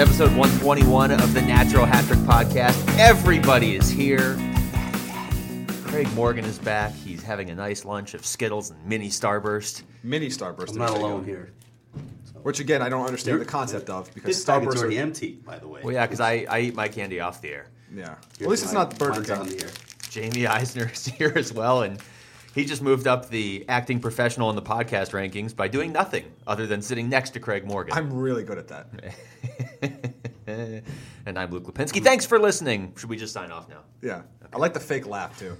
to episode 121 of the Natural Hat Trick Podcast. Everybody is here. Craig Morgan is back. He's having a nice lunch of Skittles and mini Starburst. Mini Starburst. I'm not alone here. Which again, I don't understand You're- the concept of because This packet's Starburst. already Are, empty, by the way. Well, yeah, because I, I eat my candy off the air. yeah. Here's At least it's mine. not Burger Mine's on King. the air. Jaime Eisner is here as well, and he just moved up the acting professional in the podcast rankings by doing nothing other than sitting next to Craig Morgan. I'm really good at that. and I'm Luke Lapinski. Thanks for listening. Should we just sign off now? Yeah. I like the fake laugh too.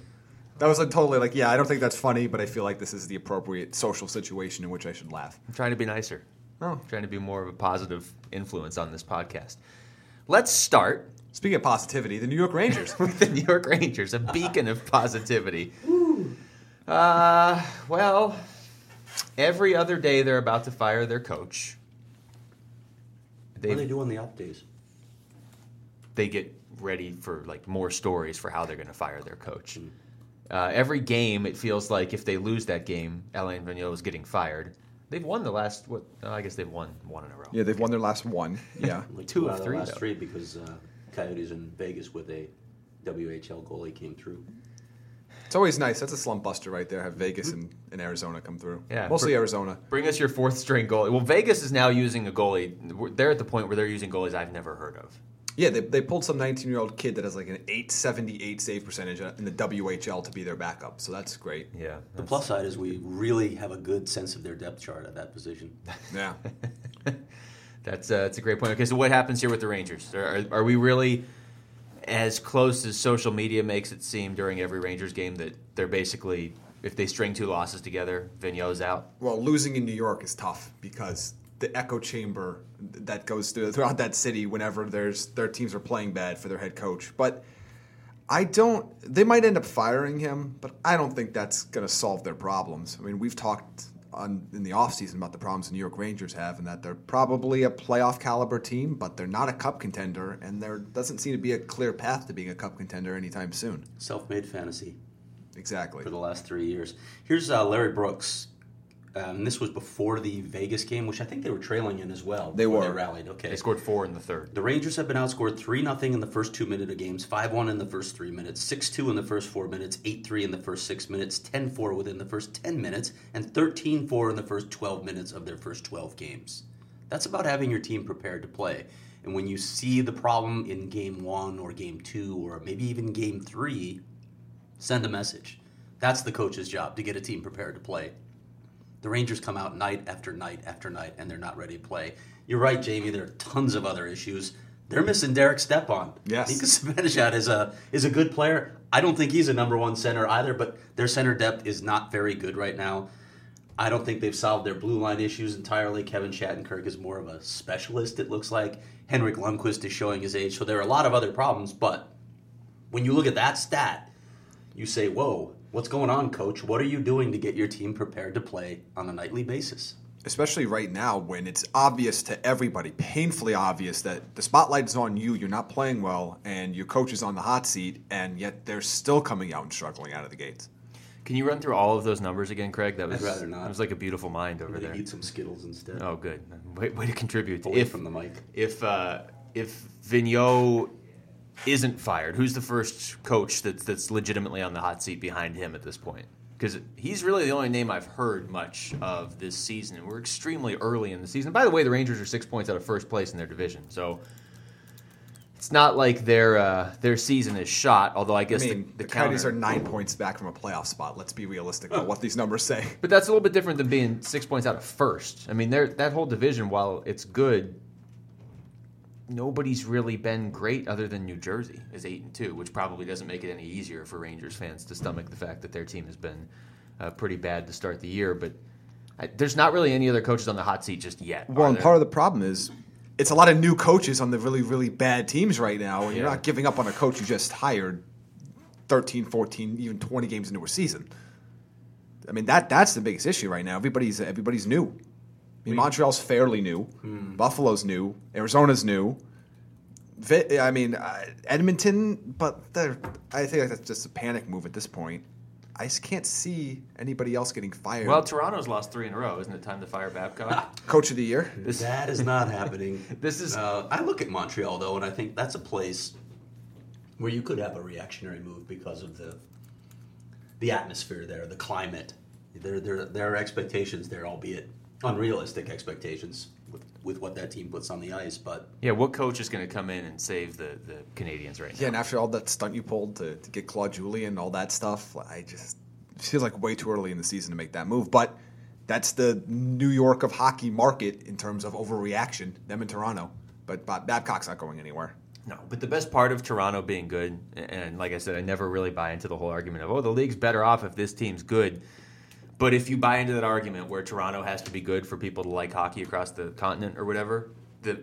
That was like totally like, yeah, I don't think that's funny, but I feel like this is the appropriate social situation in which I should laugh. I'm trying to be nicer. Oh. trying to be more of a positive influence on this podcast. Let's start Speaking of positivity, the New York Rangers. the New York Rangers, a beacon of positivity. Uh, well, every other day they're about to fire their coach. What do they They do on the off days? they get ready for like more stories for how they're going to fire their coach. Uh, every game, it feels like if they lose that game, Alain Vigneault is getting fired. They've won the last what? oh, I guess they've won one in a row. yeah, they've won their last one. Yeah. Like Two out of the three, last though. three because uh, Coyotes in Vegas with a WHL goalie came through. It's always nice. That's a slump buster right there. Have Vegas and, and Arizona come through. Yeah. Mostly For- Arizona. Bring us your fourth string goalie. Well, Vegas is now using a goalie. They're at the point where they're using goalies I've never heard of. Yeah, they, they pulled some 19 year old kid that has like an 878 save percentage in the WHL to be their backup. So that's great. Yeah. The plus side is we really have a good sense of their depth chart at that position. Yeah. That's uh, that's a great point. Okay, so what happens here with the Rangers? Are, are, are we really as close as social media makes it seem during every Rangers game that they're basically, if they string two losses together, Vigneault's out? Well, losing in New York is tough because the echo chamber that goes through, throughout that city whenever there's their teams are playing bad for their head coach. But I don't. They might end up firing him, but I don't think that's going to solve their problems. I mean, we've talked on in the offseason about the problems the New York Rangers have, and that they're probably a playoff caliber team, but they're not a cup contender, and there doesn't seem to be a clear path to being a cup contender anytime soon. Self made fantasy Exactly. for the last three years. Here's uh, Larry Brooks. Um, this was before the Vegas game, which I think they were trailing in as well. They were. They rallied. Okay. They scored four in the third. The Rangers have been outscored 3 0 in the first two minutes of games, 5 1 in the first three minutes, 6 2 in the first four minutes, 8 3 in the first six minutes, 10 4 within the first 10 minutes, and 13 4 in the first 12 minutes of their first 12 games. That's about having your team prepared to play. And when you see the problem in game one or game two or maybe even game three, send a message. That's the coach's job to get a team prepared to play. The Rangers come out night after night after night, and they're not ready to play. You're right, Jaime. There are tons of other issues. They're missing Derek Stepan. Yes. Mika Zibanejad is a is a good player. I don't think he's a number one center either, but their center depth is not very good right now. I don't think they've solved their blue line issues entirely. Kevin Shattenkirk is more of a specialist. It looks like Henrik Lundqvist is showing his age, so there are a lot of other problems. But when you look at that stat, you say, "Whoa, what's going on, coach? What are you doing to get your team prepared to play on a nightly basis?" especially right now when it's obvious to everybody, painfully obvious that the spotlight is on you, you're not playing well, and your coach is on the hot seat, and yet they're still coming out and struggling out of the gates. Can you run through all of those numbers again, Craig? That was I'd rather not. That was like a beautiful mind over there. eat some Skittles instead. Oh, good. Way, way to contribute. Away if from the mic. if uh, if Vigneault isn't fired, who's the first coach that's that's legitimately on the hot seat behind him at this point? Because he's really the only name I've heard much of this season, and we're extremely early in the season. By the way, the Rangers are six points out of first place in their division, so it's not like their uh, their season is shot. Although I I guess mean, the, the, the, Coyotes counter- are nine points back from a playoff spot. Let's be realistic about what these numbers say. But that's a little bit different than being six points out of first. I mean, that whole division, while it's good, nobody's really been great other than New Jersey is eight and two, which probably doesn't make it any easier for Rangers fans to stomach the fact that their team has been uh, pretty bad to start the year. But I, there's not really any other coaches on the hot seat just yet. Well, and there? part of the problem is it's a lot of new coaches on the really, really bad teams right now, and you're not giving up on a coach you just hired 13, 14, even 20 games into a season. I mean, that that's the biggest issue right now. Everybody's everybody's new. I mean, Montreal's fairly new. Buffalo's new. Arizona's new. Vi- I mean, uh, Edmonton, but I think that's just a panic move at this point. I just can't see anybody else getting fired. Well, Toronto's lost three in a row. Isn't it time to fire Babcock? Coach of the year. that is not happening. This is- Uh, I look at Montreal though, and I think that's a place where you could have a reactionary move because of the the atmosphere there, the climate. There, there, there are expectations there, albeit unrealistic expectations with, with what that team puts on the ice. But yeah, what coach is going to come in and save the, the Canadiens right now? Yeah, and after all that stunt you pulled to, to get Claude Julien and all that stuff, I just feels like way too early in the season to make that move. But that's the New York of hockey market in terms of overreaction. Them in Toronto, but Bob Babcock's not going anywhere. No, but the best part of Toronto being good, and like I said, I never really buy into the whole argument of, oh, the league's better off if this team's good. But if you buy into that argument where Toronto has to be good for people to like hockey across the continent or whatever, the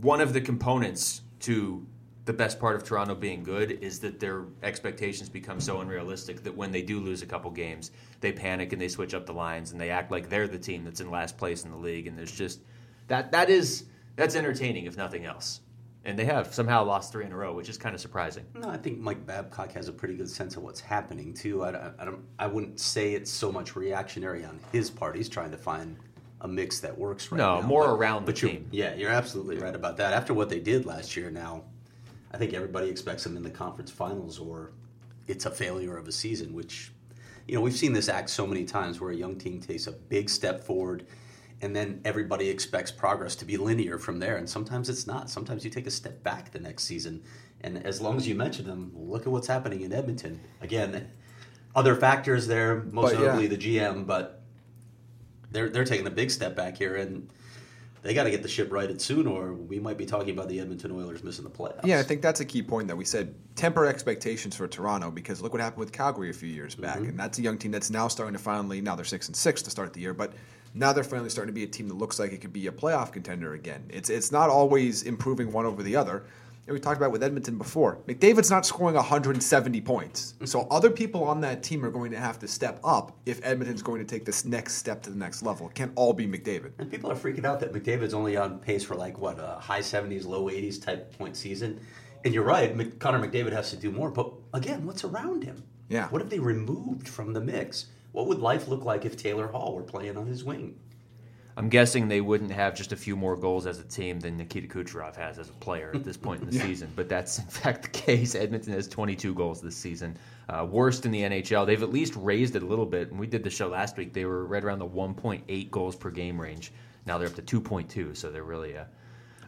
one of the components to the best part of Toronto being good is that their expectations become so unrealistic that when they do lose a couple games, they panic and they switch up the lines and they act like they're the team that's in last place in the league. And there's just that that is that's entertaining if nothing else. And they have somehow lost three in a row, which is kind of surprising. No, I think Mike Babcock has a pretty good sense of what's happening too. I, I, I don't. I wouldn't say it's so much reactionary on his part. He's trying to find a mix that works right now. No, now. more but- around the but you're- team. Yeah, you're absolutely right about that. After what they did last year, now I think everybody expects them in the conference finals, or it's a failure of a season. Which, you know, we've seen this act so many times where a young team takes a big step forward. And then everybody expects progress to be linear from there, and sometimes it's not. Sometimes you take a step back the next season, and as long as you mention them, look at what's happening in Edmonton. Again, other factors there, most But, yeah. notably the GM, but they're they're taking a big step back here, and they got to get the ship righted soon, or we might be talking about the Edmonton Oilers missing the playoffs. Yeah, I think that's a key point that we said temper expectations for Toronto because look what happened with Calgary a few years back, mm-hmm. and that's a young team that's now starting to finally now they're six and six to start the year, but now they're finally starting to be a team that looks like it could be a playoff contender again. It's it's not always improving one over the other. And we talked about with Edmonton before. McDavid's not scoring 170 points, so other people on that team are going to have to step up if Edmonton's going to take this next step to the next level. It can't all be McDavid. And people are freaking out that McDavid's only on pace for like what a high seventies, low eighties type point season. And you're right, Mc- Connor McDavid has to do more. But again, what's around him? Yeah. What have they removed from the mix? What would life look like if Taylor Hall were playing on his wing? I'm guessing they wouldn't have just a few more goals as a team than Nikita Kucherov has as a player at this point in the Yeah. season. But that's in fact the case. Edmonton has 22 goals this season, uh, worst in the NHL. They've at least raised it a little bit. When we did the show last week, they were right around the 1.8 goals per game range. Now they're up to 2.2, so they're really uh,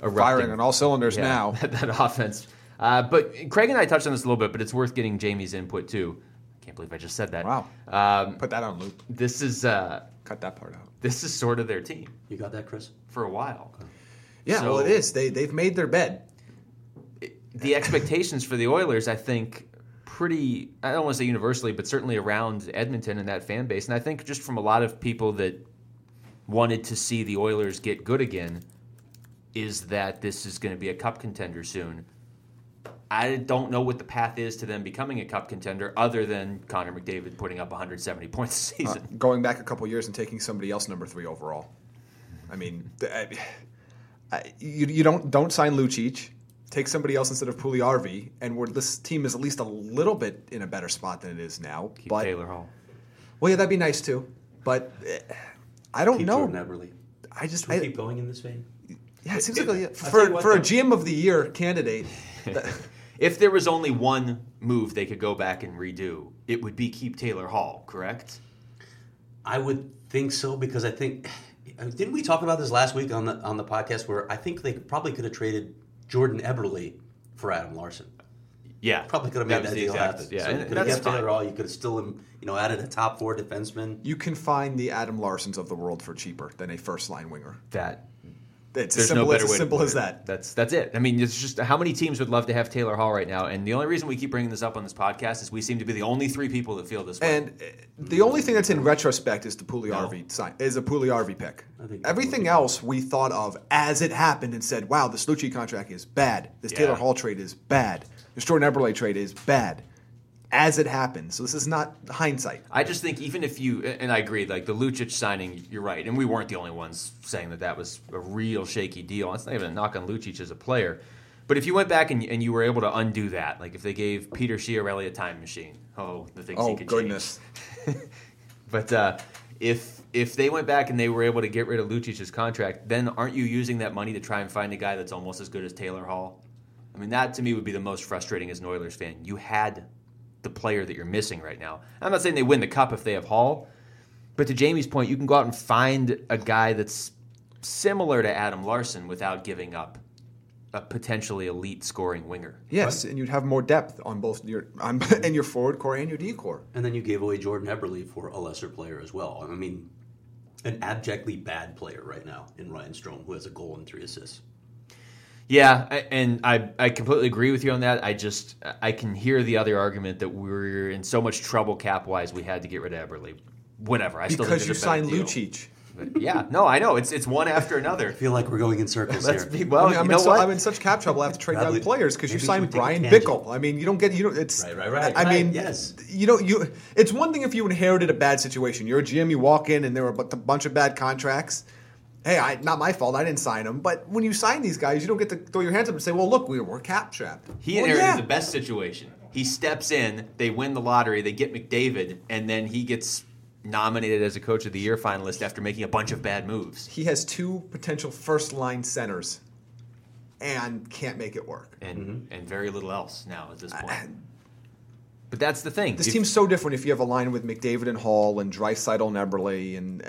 erupting. Firing on all cylinders Yeah, now. that, that offense. Uh, but Craig and I touched on this a little bit, but it's worth getting Jaime's input too. Can't believe I just said that. Wow. Um, Put that on loop. this is uh, Cut that part out. this is sort of their team You got that, Chris? for a while. Yeah, So- well, it is. They they've made their bed. the expectations for the Oilers, I think, pretty, I don't want to say universally, but certainly around Edmonton and that fan base. And I think just from a lot of people that wanted to see the Oilers get good again, is that this is going to be a cup contender soon. I don't know what the path is to them becoming a cup contender other than Connor McDavid putting up 170 points this Uh, season. going back a couple years and taking somebody else number three overall. I mean, I, I, you, you don't don't sign Lucic. Take somebody else instead of Puljujarvi, and we're, this team is at least a little bit in a better spot than it is now. Keep but Taylor Hall. well, yeah, that'd be nice too. But eh, I don't Keep know. Jordan Eberle. I just Should we I, keep going in this vein? yeah, it seems like a, yeah, for what, for a though. GM of the year candidate. that- If there was only one move they could go back and redo, it would be keep Taylor Hall, correct? I would think so because I think didn't we talk about this last week on the on the podcast where I think they probably could have traded Jordan Eberle for Adam Larsson. Yeah, Probably could have made was that, deal exact- happen. Yeah, so you and could have that's kept Taylor. Hall. You could have still um, you know added a top four defenseman. you can find the Adam Larssons of the world for cheaper than a first line winger. That It's there's as simple, no better it's way as to simple put as that. That's that's it. I mean, it's just how many teams would love to have Taylor Hall right now, and the only reason we keep bringing this up on this podcast is we seem to be the only three people that feel this way. And uh, the only thing that's in retrospect is the Puljujarvi sign is a Puljujarvi pick. I think Everything else we thought of as it happened and said, "Wow, this Lucic contract is bad. This Yeah. Taylor Hall trade is bad. This Jordan Eberle trade is bad." As it happened, so this is not hindsight. I just think even if you and I agree, like the Lucic signing, you're right, and we weren't the only ones saying that that was a real shaky deal. It's not even a knock on Lucic as a player, but if you went back and, and you were able to undo that, like if they gave Peter Chiarelli a time machine, oh, the things he Oh could goodness. But uh, if if they went back and they were able to get rid of Lucic's contract, then aren't you using that money to try and find a guy that's almost as good as Taylor Hall? I mean, that to me would be the most frustrating as an Oilers fan. You had the player that you're missing right now. I'm not saying they win the cup if they have Hall, but to Jaime's point, you can go out and find a guy that's similar to Adam Larsson without giving up a potentially elite scoring winger. Yes, and you'd have more depth on both your on, and your forward core and your D core. And then you gave away Jordan Eberle for a lesser player as well. I mean, an abjectly bad player right now in Ryan Strome, who has a goal and three assists. Yeah, I- and I I completely agree with you on that. I just I can hear the other argument that we're in so much trouble cap wise we had to get rid of Eberle. Whatever. I still Because think you it's a signed deal. Lucic. But yeah, no, I know it's it's one after another. I feel like we're going in circles Let's here. be well. I mean, I'm, you in know so, what? I'm in such cap trouble. I have to trade Bradley, down players because you signed should take a Brian tangent. Bickle. I mean, you don't get you know it's Right, right, right, I right, mean, yes. you know you. It's one thing if you inherited a bad situation. You're a GM. You walk in and there were a bunch of bad contracts. Hey, I, not my fault. I didn't sign them. But when you sign these guys, you don't get to throw your hands up and say, "Well, look, we were cap trapped." He Well, inherited yeah. the best situation. He steps in, they win the lottery, they get McDavid, and then he gets nominated as a coach of the year finalist after making a bunch of bad moves. He has two potential first line centers, and can't make it work. And and very little else now at this point. But that's the thing. This If- team's so different if you have a line with McDavid and Hall and Draisaitl and Eberle and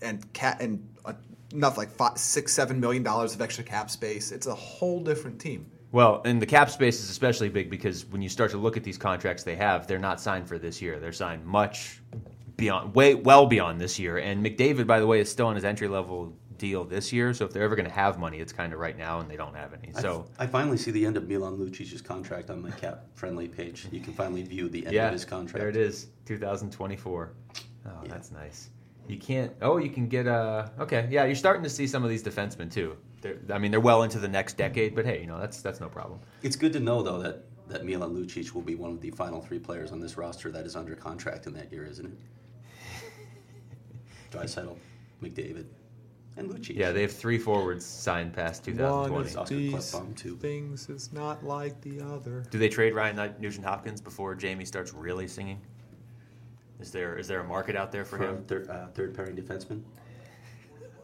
and Cat and uh, enough like five, six, seven million dollars of extra cap space. It's a whole different team. Well, and the cap space is especially big because when you start to look at these contracts they have, they're not signed for this year. They're signed much beyond, way well beyond this year. And McDavid, by the way, is still on his entry level deal this year. So if they're ever going to have money, it's kind of right now, and they don't have any. So I, finally see the end of Milan Lucic's contract on my cap friendly page. You can finally view the end yeah, of his contract. there it is, 2024. Oh, Yeah. that's nice. You can't. Oh, you can get a. Okay, yeah, you're starting to see some of these defensemen too. They're, I mean, they're well into the next decade, but hey, you know that's that's no problem. It's good to know though that that Milan Lucic will be one of the final three players on this roster that is under contract in that year, isn't it? Draisaitl, McDavid, and Lucic. Yeah, they have three forwards signed past 2020. One of these Klefbom, too. things is not like the other. Do they trade Ryan Nugent Hopkins before Jaime starts really singing? Is there is there a market out there for for him? third, uh, third pairing defenseman.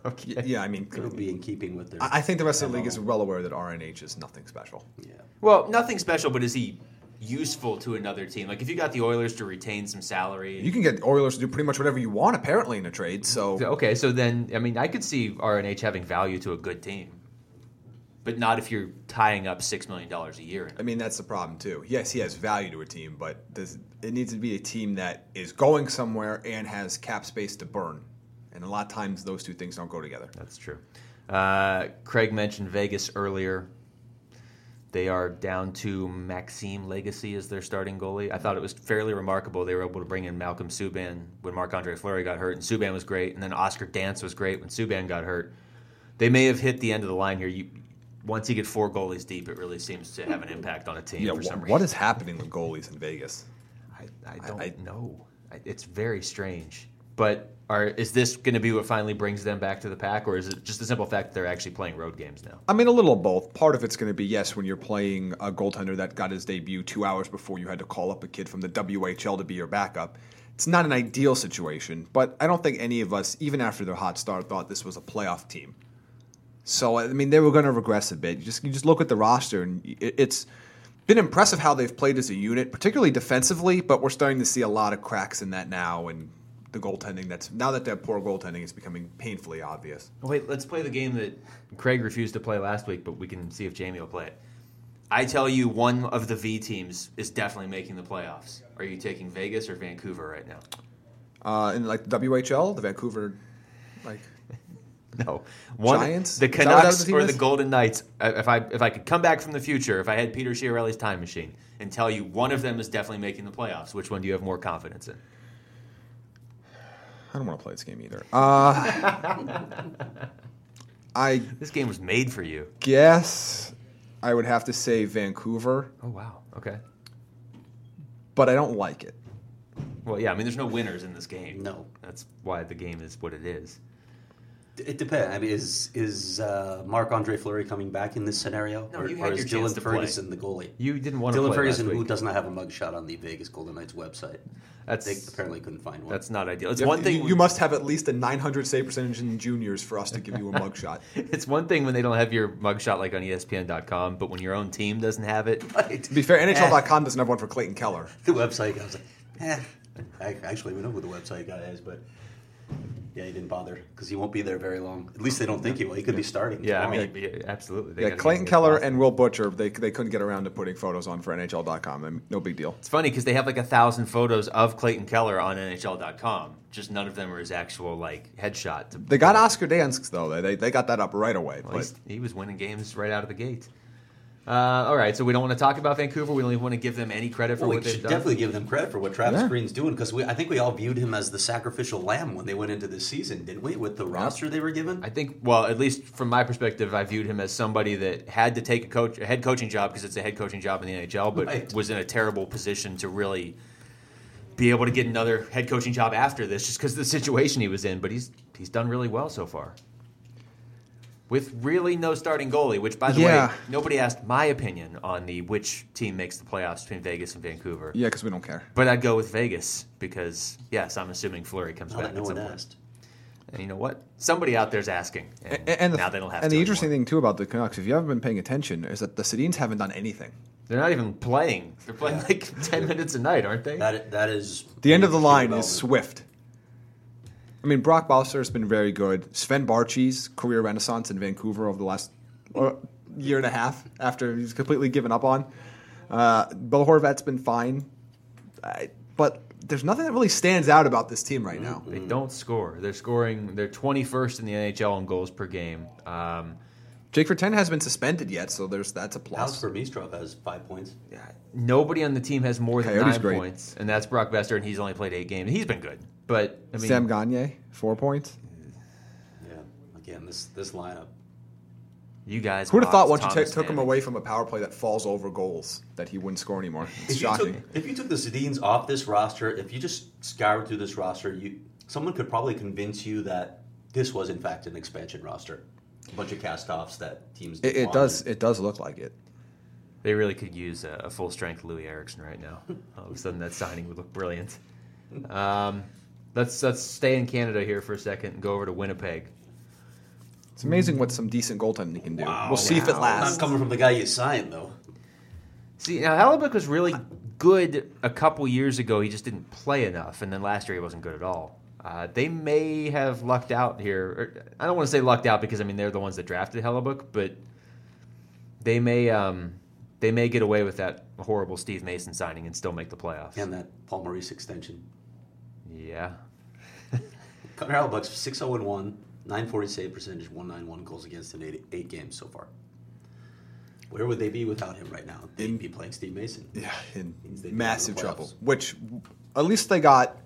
Okay. Y- Yeah, I mean, It'll be in keeping with their. I I think the rest of the league is well aware that RNH is nothing special. Yeah. Well, nothing special, but is he useful to another team? Like if you got the Oilers to retain some salary. You can get Oilers to do pretty much whatever you want, apparently, in a trade. So okay, so then I mean I could see RNH having value to a good team, but not if you're tying up six million dollars a year. I mean, that's the problem too. Yes, he has value to a team, but does, it needs to be a team that is going somewhere and has cap space to burn. And a lot of times, those two things don't go together. That's true. Uh, Craig mentioned Vegas earlier. They are down to Maxime Lagacé as their starting goalie. I thought it was fairly remarkable. They were able to bring in Malcolm Subban when Marc Andre Fleury got hurt, and Subban was great. And then Oscar Dansk was great when Subban got hurt. They may have hit the end of the line here. You, once you get four goalies deep, it really seems to have an impact on a team Yeah, for some reason. what is happening with goalies in Vegas? I, I don't I- know. I- It's very strange. But are, is this going to be what finally brings them back to the pack, or is it just the simple fact that they're actually playing road games now? I mean, a little of both. Part of it's going to be yes, when you're playing a goaltender that got his debut two hours before you had to call up a kid from the WHL to be your backup. It's not an ideal situation, but I don't think any of us, even after their hot start, thought this was a playoff team. So I mean, they were going to regress a bit. You just you just look at the roster, and it, it's been impressive how they've played as a unit, particularly defensively. But we're starting to see a lot of cracks in that now, and the goaltending that's now that that poor goaltending is becoming painfully obvious. Wait, let's play the game that Craig refused to play last week, but we can see if Jaime will play it. I tell you, one of the V teams is definitely making the playoffs. Are you taking Vegas or Vancouver right now? Uh, in like the WHL, the Vancouver, like No, one Giants? the Is that what Canucks that team or is? the Golden Knights. Uh, If I if I could come back from the future, if I had Peter Chiarelli's time machine and tell you one of them is definitely making the playoffs, which one do you have more confidence in? I don't want to play this game either. Uh, I This game was made for you. guess I would have to say Vancouver, Oh wow. Okay. but I don't like it. Well, yeah. I mean, there's no winners in this game. No. That's why the game is what it is. It depends. I mean, is is uh, Marc Andre Fleury coming back in this scenario, No, or, you or is your Dylan to play. Ferguson the goalie? You didn't want to Dylan play Ferguson, last who does not have a mugshot on the Vegas Golden Knights website. That's They apparently couldn't find one. that's not ideal. It's You- one thing. You, you must have at least a 900 save percentage in juniors for us to give you a mugshot. It's one thing when they don't have your mugshot like on ESPN.com, but when your own team doesn't have it, Right. To be fair, NHL.com doesn't have one for Clayton Keller. the website guy was like, eh. I, actually, we know who the website guy is, but yeah, he didn't bother because he won't be there very long. At least they don't think he will. He could be starting. yeah, I mean, yeah, absolutely. They Yeah, Clayton Keller and Will Butcher, they, they couldn't get around to putting photos on for NHL.com. I mean, no big deal. It's funny because they have like a thousand photos of Clayton Keller on NHL.com. Just none of them are his actual like headshot. To, They got Oscar Dansk, though. They, they, they got that up right away. Well, But he was winning games right out of the gate. Uh, all right, so we don't want to talk about Vancouver. We don't even want to give them any credit for Well, we what they've should done. definitely give them credit for what Travis Yeah. Green's doing because I think we all viewed him as the sacrificial lamb when they went into this season, didn't we? With the roster they were given. I think, well, at least from my perspective, I viewed him as somebody that had to take a coach, a head coaching job because it's a head coaching job in the NHL, but Right. was in a terrible position to really be able to get another head coaching job after this, just because of the situation he was in. But he's he's done really well so far, with really no starting goalie. Which, by the Yeah. way, nobody asked my opinion on the which team makes the playoffs between Vegas and Vancouver. yeah, because we don't care. But I'd go with Vegas because yes, I'm assuming Fleury comes Now back. that no at some one point. asked. And you know what? Somebody out there's asking. And, And, and the, now they don't have and to the interesting anymore. thing, too, about the Canucks, if you haven't been paying attention, is that the Sedins haven't done anything. They're not even playing. They're playing like 10 minutes a night, aren't they? That that is The end of the line development. is Swift. I mean, Brock Boeser has been very good. Sven Baertschi's career renaissance in Vancouver over the last uh, year and a half after he's completely given up on. Uh, Bill Horvat's been fine. I, but there's nothing that really stands out about this team right now. They don't score. They're scoring. They're 21st in the NHL in goals per game. Um, Jake Virtanen hasn't been suspended yet, so there's that's a plus. Alex plus. Burmistrov has five points. Yeah, nobody on the team has more than Coyote's nine great. points, and that's Brock Boeser, and he's only played eight games. He's been good, but I mean, Sam Gagne, four points. Yeah, again, this this lineup. you guys. Who would have thought once mocked you Thomas ta- took him away from a power play that falls over goals that he wouldn't score anymore? It's If you, took, shocking. if you took the Sedins off this roster, if you just scoured through this roster, you someone could probably convince you that this was in fact an expansion roster. A bunch of cast-offs that teams. It, it does. It does look like it. They really could use a, a full strength Loui Eriksson right now. All of a sudden, that signing would look brilliant. Um, let's let's stay in Canada here for a second and go over to Winnipeg. It's amazing what some decent goaltending can do. Wow. we'll see if it lasts. Not coming from the guy you signed though. See, now Hellebuyck was really good a couple years ago. He just didn't play enough, and then last year he wasn't good at all. Uh, they may have lucked out here. Or, I don't want to say lucked out because I mean they're the ones that drafted Hellebuyck, but they may um, they may get away with that horrible Steve Mason signing and still make the playoffs. And that Paul Maurice extension. yeah, Connor Hellebuyck's 6 0 1, 940 save percentage, 191 goals against in eight, eight games so far. Where would they be without him right now? They'd In- be playing Steve Mason. Yeah, in Means they'd be massive out trouble. Which, at least they got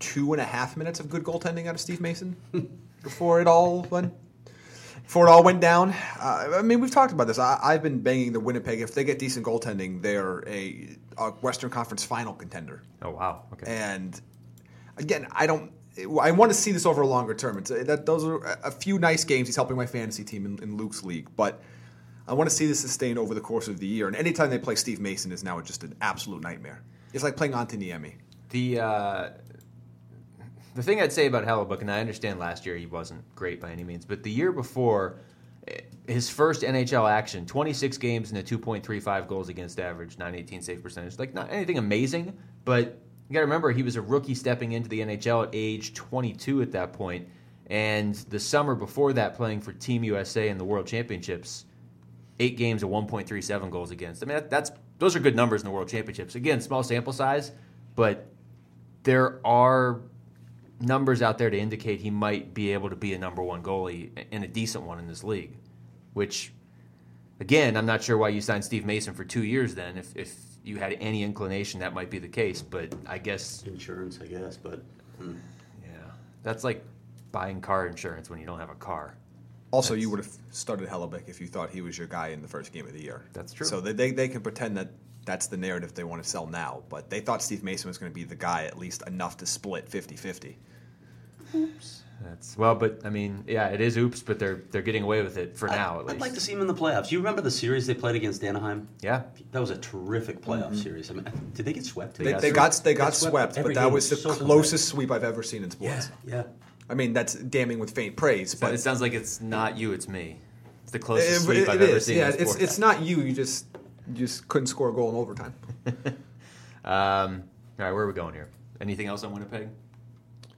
two and a half minutes of good goaltending out of Steve Mason before it all went. Before it all went down, uh, I mean, we've talked about this. I, I've been banging the Winnipeg. If they get decent goaltending, they're a, a Western Conference Final contender. Oh wow. Okay. And again, I don't. I want to see this over a longer term. It's that those are a few nice games. He's helping my fantasy team in, in Luke's league, but I want to see this sustained over the course of the year. And anytime they play Steve Mason is now just an absolute nightmare. It's like playing Antoniemi. The uh, the thing I'd say about Hellebuyck, and I understand last year he wasn't great by any means, but the year before, eh, his first NHL action, 26 games and a 2.35 goals against average, 918 save percentage. Like not anything amazing, but you got to remember he was a rookie stepping into the NHL at age 22 at that point, and the summer before that playing for Team USA in the World Championships, eight games of 1.37 goals against. I mean, that, that's those are good numbers in the World Championships. Again, small sample size, but there are numbers out there to indicate he might be able to be a number one goalie and a decent one in this league. Which, again, I'm not sure why you signed Steve Mason for two years. Then, if if you had any inclination that might be the case, but I guess Insurance, I guess, but hmm. yeah, that's like buying car insurance when you don't have a car. Also, That's- you would have started Hellebuyck if you thought he was your guy in the first game of the year. That's true. So they, they, they can pretend that that's the narrative they want to sell now, but they thought Steve Mason was going to be the guy at least enough to split 50 50. That's well, but I mean, yeah, it is oops, but they're they're getting away with it for now at least. I'd like to see them in the playoffs. You remember the series they played against Anaheim? yeah, That was a terrific playoff series. I mean, did they get swept? They, got they got they got Got swept swept, but that was the So closest sweep I've ever seen in sports. yeah. I mean, that's damning with faint praise, but but it sounds like it's not you, it's me. It's the it, closest sweep it- I've it ever is. seen. Yeah, in it's it's not you. You just you just couldn't score a goal in overtime. Um, all right, where are we going here? Anything else on Winnipeg?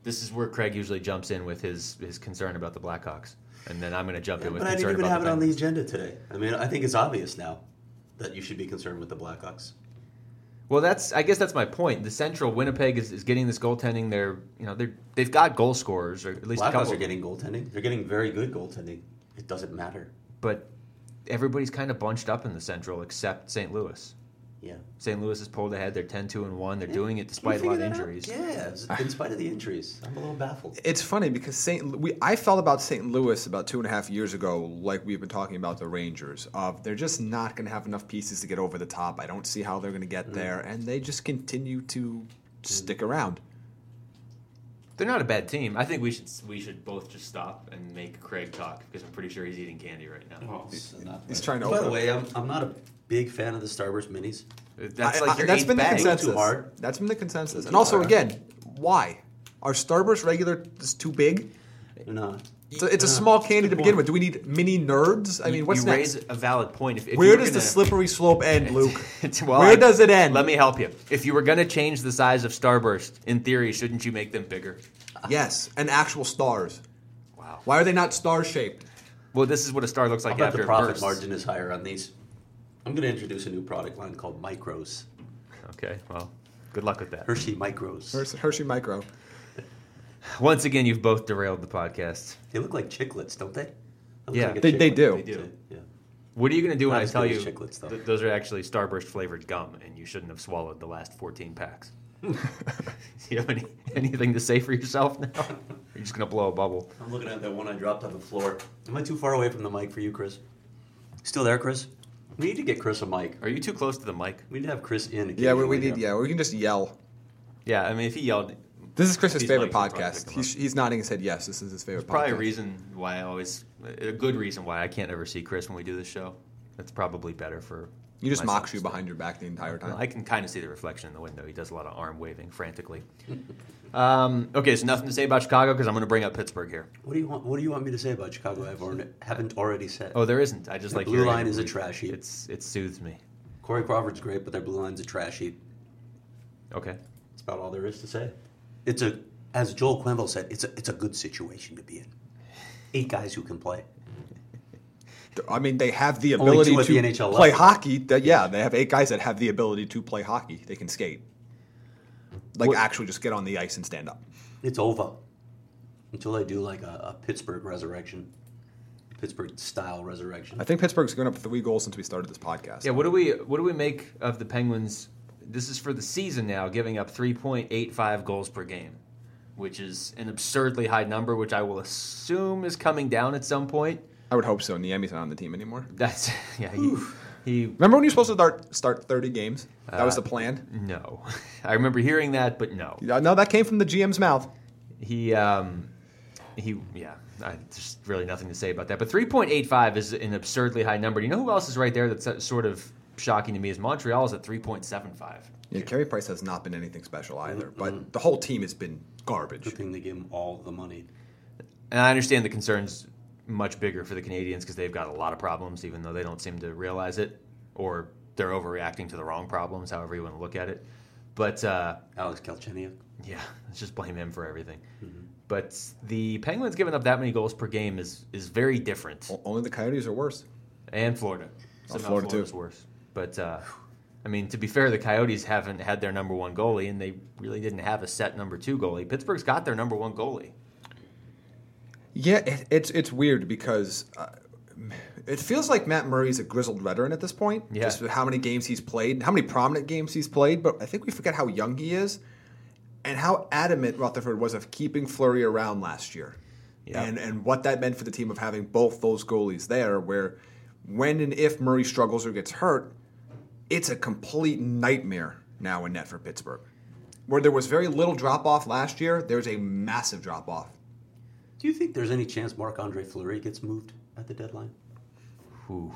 This is where Craig usually jumps in with his his concern about the Blackhawks, and then I'm going to jump in with But I concern didn't even have it on the agenda today. I mean, I think it's obvious now that you should be concerned with the Blackhawks. Well, that's I guess that's my point. The Central Winnipeg is, is getting this goaltending. They're you know they're they've got goal scorers or at least a Blackhawks couple. are getting goaltending. They're getting very good goaltending. It doesn't matter. but everybody's kind of bunched up in the Central except St. Louis. Yeah. St. Louis has pulled ahead. They're 10-2 and one. They're doing it despite a lot of figure that out? injuries. Yeah, in spite of the injuries. I'm a little baffled. It's funny because Saint we I felt about St. Louis about two and a half years ago, like we've been talking about the Rangers. Of they're just not going to have enough pieces to get over the top. I don't see how they're going to get mm. there, and they just continue to mm. stick around. They're not a bad team. I think we should we should both just stop and make Craig talk because I'm pretty sure he's eating candy right now. Oh, he's he's trying to By the way, I'm, I'm not a big fan of the Starburst minis. Uh, that's I- like I- your that's eighth been the bag. consensus. Too hard. That's been the consensus. And also, hard. again, why are Starburst regular is too big? They're not. It's a, it's a small candy to begin point. with. Do we need mini nerds? I You- mean, what's you next? raise a valid point. If, if Where does the gonna- slippery slope end, Luke? Well, Where I- does it end? Let me help you. If you were going to change the size of Starburst, in theory, shouldn't you make them bigger? Yes, and actual stars. Wow. Why are they not star shaped? Well, this is what a star looks I like bet after the it profit bursts. margin is higher on these. I'm going to introduce a new product line called Micros. Okay. Well, good luck with that. Hershey Micros. Hershey, Hershey Micro. Once again, you've both derailed the podcast. They look like chiclets, don't they? That Yeah. like They- they do. They do. Yeah. What are you going to do when I tell you as Chiclets, though. th- those are actually Starburst flavored gum, and you shouldn't have swallowed the last 14 packs? do you have any, anything to say for yourself now? Or You're just going to blow a bubble. I'm looking at that one I dropped on the floor. Am I too far away from the mic for you, Chris? Still there, Chris? We need to get Chris a mic. Are you too close to the mic? We need to have Chris in. Yeah, we, we occasionally. need. Yeah, we can just yell. Yeah, I mean, if he yelled, This is Chris's favorite mics will probably podcast. He's, he's nodding his head. Yes, this is his favorite. probably a reason why I always, a good reason why I can't ever see Chris when we do this show. That's probably better for. He just myself. mocks you behind your back the entire time. Well, I can kind of see the reflection in the window. He does a lot of arm waving frantically. um, okay, so nothing to say about Chicago because I'm going to bring up Pittsburgh here. What do you want? What do you want me to say about Chicago? I've already, haven't already said. Oh, there isn't. I just The like blue line is a trash heap. It's it soothes me. Corey Crawford's great, but their blue line's a trash heap. Okay. That's about all there is to say. It's a, as Joel Quenneville said, it's a, it's a good situation to be in. Eight guys who can play. I mean, they have the ability to the play level. hockey. That, yeah, they have eight guys that have the ability to play hockey. They can skate. Like What- actually just get on the ice and stand up. It's over until they do like a, a Pittsburgh resurrection, Pittsburgh style resurrection. I think Pittsburgh's going up three goals since we started this podcast. Yeah. What do we what do we make of the Penguins? This is for the season now, giving up 3.85 goals per game, which is an absurdly high number, which I will assume is coming down at some point. I would hope so. Niemi's not on the team anymore. That's yeah. He, he Remember when you were supposed to start start 30 games? That was Uh, the plan. no. I remember hearing that, but no. Yeah, No, that came from the GM's mouth. He um he yeah. I, there's really nothing to say about that. But 3.85 is an absurdly high number. You know who else is right there? That's uh, sort of shocking to me. Is Montreal is at 3.75. Yeah, Carey Price has not been anything special either, Mm-hmm. but the whole team has been garbage. Good thing they give him all the money. And I understand the concerns much bigger for the Canadiens because they've got a lot of problems, even though they don't seem to realize it, or they're overreacting to the wrong problems, however you want to look at it. But uh, Alex Galchenyuk. yeah, let's just blame him for everything. But the Penguins giving up that many goals per game is is very different. O- Only the Coyotes are worse. and Florida. Oh, Somehow Florida, too. Florida's worse. But uh, I mean, to be fair, the Coyotes haven't had their number one goalie, and they really didn't have a set number two goalie. Pittsburgh's got their number one goalie. Yeah, it, it's it's weird because uh, it feels like Matt Murray's a grizzled veteran at this point. Yeah. Just with how many games he's played, how many prominent games he's played. But I think we forget how young he is, and how adamant Rutherford was of keeping Fleury around last year, Yeah. and and what that meant for the team of having both those goalies there. Where when and if Murray struggles or gets hurt, it's a complete nightmare now in net for Pittsburgh. Where there was very little drop off last year, there's a massive drop off Do you think there's any chance Marc Andre Fleury gets moved at the deadline? Whew.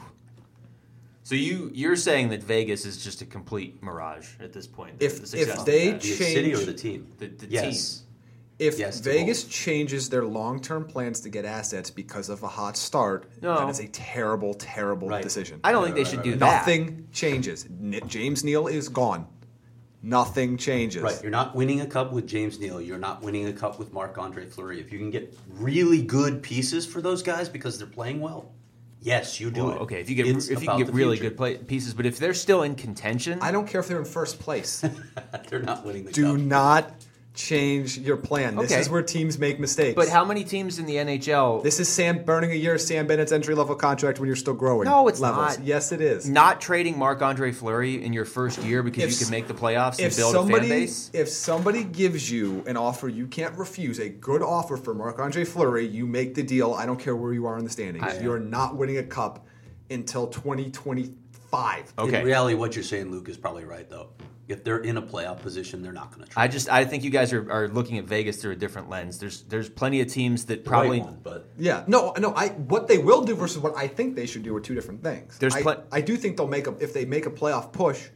So you you're saying that Vegas is just a complete mirage at this point? If- the if they that. The city or the team? The- the yes. If Yes Vegas changes their long term plans to get assets because of a hot start, No. that is a terrible, terrible Right. decision. I don't think they Right, should right, do right. that. Nothing changes. James Neal is gone. Nothing changes. Right, you're not winning a cup with James Neal. You're not winning a cup with Marc Andre Fleury. If you can get really good pieces for those guys because they're playing well, yes, you do Well, it. okay, if you get It's if you can get really future. good play, pieces, but if they're still in contention, I don't care if they're in first place. they're not winning the Do cup. Do not change your plan. This Okay. is where teams make mistakes. But how many teams in the NHL? This is Sam burning a year of Sam Bennett's entry level contract when you're still growing. No, it's levels. not. Yes, it is. not trading Marc Andre Fleury in your first year because If you can make the playoffs and if build somebody, a fan base. If somebody gives you an offer you can't refuse, a good offer for Marc Andre Fleury, you make the deal. I don't care where you are in the standings. I- You're not winning a cup until 2025. Okay. In reality, what you're saying, Luke, is probably right, though. If they're in a playoff position, they're not going to try. I just I think you guys are, are looking at Vegas through a different lens. There's there's plenty of teams that probably one, but Yeah, no, no. I what they will do versus what I think they should do are two different things. There's I, plen- I do think they'll make a if they make a playoff push,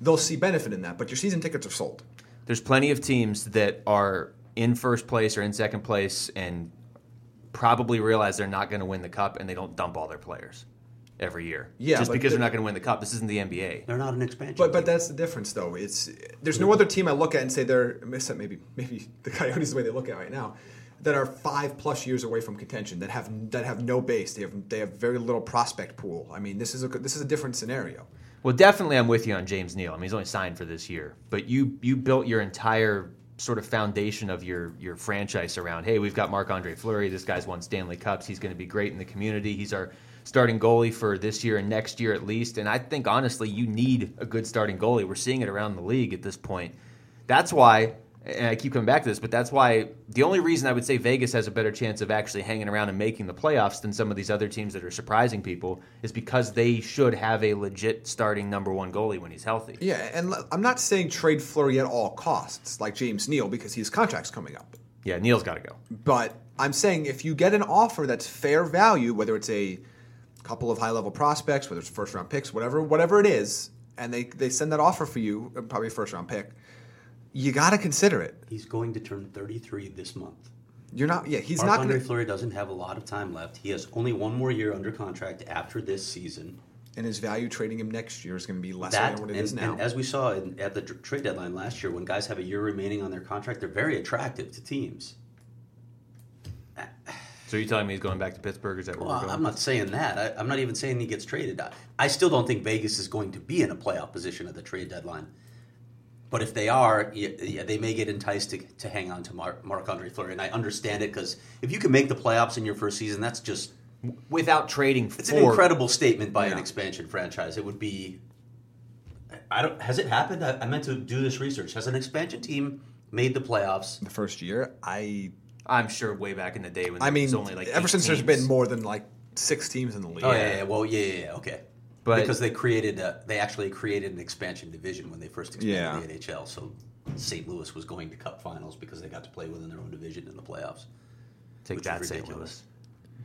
they'll see benefit in that. But your season tickets are sold. there's plenty of teams that are in first place or in second place and probably realize they're not going to win the cup and they don't dump all their players every year. Yeah, just but because the- they're not going to win the cup. This isn't the NBA. they're not an expansion. But but that's the difference though. It's there's no other team I look at and say they're except maybe maybe the Coyotes the way they look at it right now that are five plus years away from contention that have that have no base. They have they have very little prospect pool. I mean this is a this is a different scenario. Well, definitely, I'm with you on James Neal. I mean, he's only signed for this year, but you you built your entire sort of foundation of your your franchise around. Hey, we've got Marc Andre Fleury. This guy's won Stanley Cups. He's going to be great in the community. He's our starting goalie for this year and next year at least. And I think honestly, you need a good starting goalie. We're seeing it around the league at this point. That's why. And I keep coming back to this, but that's why the only reason I would say Vegas has a better chance of actually hanging around and making the playoffs than some of these other teams that are surprising people is because they should have a legit starting number one goalie when he's healthy. Yeah, and I'm not saying trade Fleury at all costs like James Neal because his contract's coming up. Yeah, Neal's got to go. But I'm saying if you get an offer that's fair value, whether it's a couple of high level prospects, whether it's first round picks, whatever whatever it is, and they, they send that offer for you, uh, probably first round pick, you got to consider it. he's going to turn 33 this month. You're not. Yeah, he's Marc not Andre going to. Fleury doesn't have a lot of time left. He has only one more year under contract after this season. And his value trading him next year is going to be less That than what it and, is now. and as we saw in, at the trade deadline last year, when guys have a year remaining on their contract, they're very attractive to teams. So you're telling me he's going back to Pittsburgh? Is that where Well, we're going? I'm not saying that. I, I'm not even saying he gets traded. I, I still don't think Vegas is going to be in a playoff position at the trade deadline. But if they are, yeah, yeah, they may get enticed to, to hang on to Marc, Marc Andre Fleury. And I understand it because if you can make the playoffs in your first season, that's just Without trading for. it's for an incredible statement by an expansion franchise. It would be. I don't. Has it happened? I, I meant to do this research. Has an expansion team made the playoffs? the first year, I. I'm sure way back in the day when I mean, was only like ever eight since there's been more than like six teams in the league. Oh yeah, yeah, well yeah, yeah, yeah, okay. But- because they created, a, they actually created an expansion division when they first expanded Yeah. the NHL. So St. Louis was going to Cup Finals because they got to play within their own division in the playoffs. Take that, St. Louis.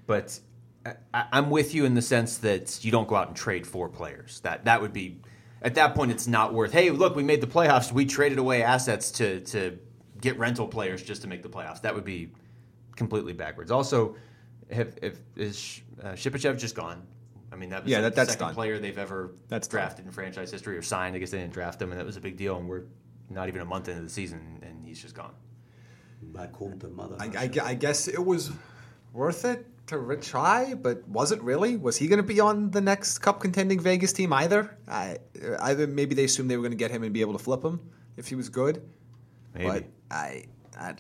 But uh, I, I'm with you in the sense that you don't go out and trade four players. That that would be at that point it's not worth. Hey, look, we made the playoffs. We traded away assets to to get rental players just to make the playoffs. That would be completely backwards. Also, have, if is uh, Shipachyov just gone? I mean, that was Yeah, the that- that's second done. player they've ever That's done. drafted in franchise history or signed. I guess they didn't draft him, and that was a big deal. And we're not even a month into the season, and he's just gone. By Kunta, mother. I, I, I guess it was worth it to re- try, but was it really? Was he going to be on the next Cup contending Vegas team either? I, either maybe they assumed they were going to get him and be able to flip him if he was good. Maybe. But I, I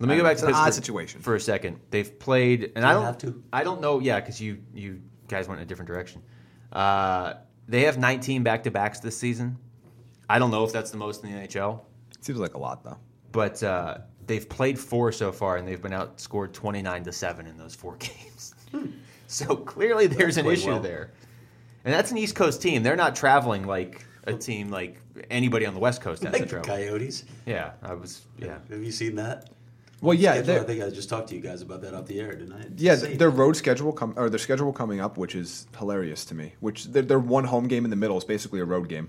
Let me go back to an odd situation. for a second. They've played, and I I don't have to? I don't know. Yeah, because you you guys went in a different direction. Uh, they have 19 back to backs this season. I don't know if that's the most in the NHL, seems like a lot though. but uh, they've played four so far, and they've been outscored 29 to seven in those four games. so clearly, there's an played issue well. there, and that's an East Coast team. They're not traveling like a team like anybody on the West Coast has like to the travel. Coyotes. Yeah, I was. Yeah, Have you seen that? Well, yeah, Schedule, I think I just talked to you guys about that off the air, didn't I? Yeah, Say their road schedule com- or their schedule coming up, which is hilarious to me. Which their, their one home game in the middle is basically a road game.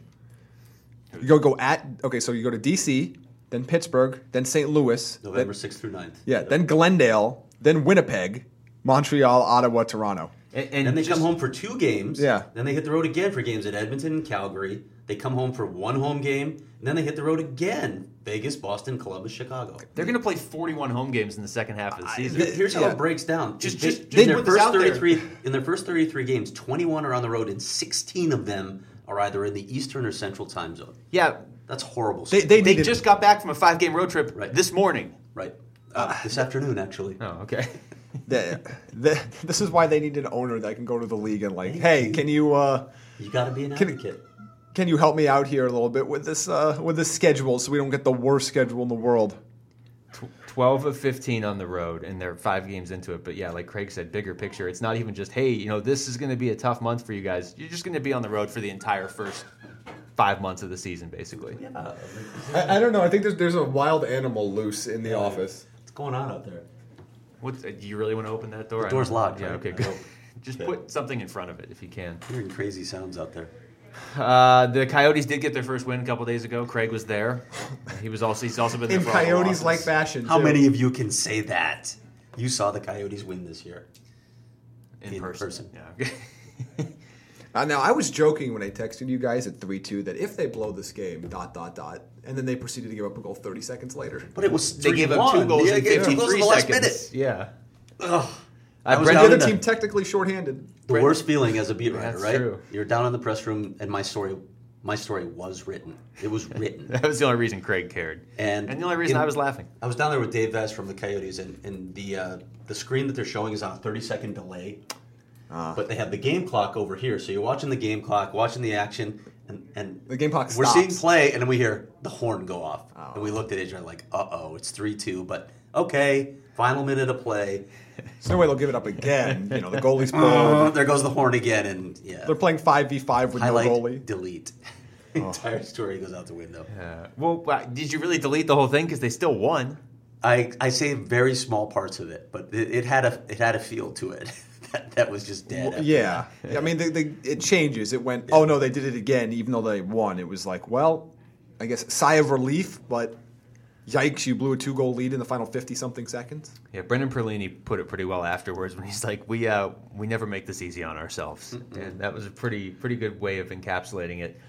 You go go at okay, so you go to DC, then Pittsburgh, then St. Louis, November 6th through 9th. yeah, then Glendale, then Winnipeg, Montreal, Ottawa, Toronto. And, And then they just- come home for two games. Yeah. Then they hit the road again for games at Edmonton and Calgary. They come home for one home game, and then they hit the road again. Vegas, Boston, Columbus, Chicago. They're going to play 41 home games in the second half of the season. Here- Here's how Yeah. it breaks down. Just- They- just- in their first out there. 33 in their first 33 games, 21 are on the road, and 16 of them are either in the Eastern or Central time zone. yeah, That's horrible. They- schedule. they they just got back from a five game road trip Right. this morning. right uh, this afternoon actually. Oh, okay. The, the, this is why they need an owner that can go to the league and like, hey, can you uh, You got to be an advocate. can you help me out here a little bit with this uh, with this schedule so we don't get the worst schedule in the world? 12 of 15 on the road, and they're five games into it. But yeah, like Craig said, bigger picture. It's not even just, hey, you know, this is going to be a tough month for you guys. You're just going to be on the road for the entire first five months of the season, basically. Yeah, I, I don't know. I think there's there's a wild animal loose in the Yeah. office. what's going on out there? What, do you really want to open that door? The door's locked, Yeah, right? okay, I good. Just Yeah. put something in front of it if you can. Hearing crazy sounds out there. Uh, the Coyotes did get their first win a couple days ago. Craig was there. He was also he's also been there In for all the Coyotes like losses. fashion. How too. many of you can say that? You saw the Coyotes win this year. in, in person. person. Yeah. Uh, now I was joking when I texted you guys at three two that if they blow this game, dot dot dot, and then they proceeded to give up a goal thirty seconds later. But it was they gave up two 3-1. goals Yeah, in they gave two goals 53 in the last seconds. minute. Yeah. Ugh. Uh, I was The down other in the- team technically shorthanded. The Brent- worst feeling as a beat writer, That's right? true. You're down in the press room, and my story, my story was written. It was written. That was the only reason Craig cared. And and the only reason in- I was laughing. I was down there with Dave Vest from the Coyotes, and, and the uh, the screen that they're showing is on a 30 second delay. Ah. But they have the game clock over here, so you're watching the game clock, watching the action, and, and The game clock we're stops. seeing play, and then we hear the horn go off, Oh. and we looked at each other like, "Uh oh, it's three two, but okay, final minute of play. There's no way they'll give it up again. You know, the goalie's oh, pulled. Oh, there goes the horn again, and yeah, They're playing five v five with highlight, no goalie. delete. Oh. Entire story goes out the window. Yeah. well, wow, did you really delete the whole thing because they still won? I, I saved very small parts of it, but it, it had a it had a feel to it that, that was just dead. Well, after yeah, I mean, the, the, it changes. It went. Oh no, they did it again, even though they won. It was like, well, I guess sigh of relief, but yikes, you blew a two goal lead in the final fifty something seconds. Yeah, Brendan Perlini put it pretty well afterwards when he's like, "We uh, we never make this easy on ourselves," and that was a pretty pretty good way of encapsulating it.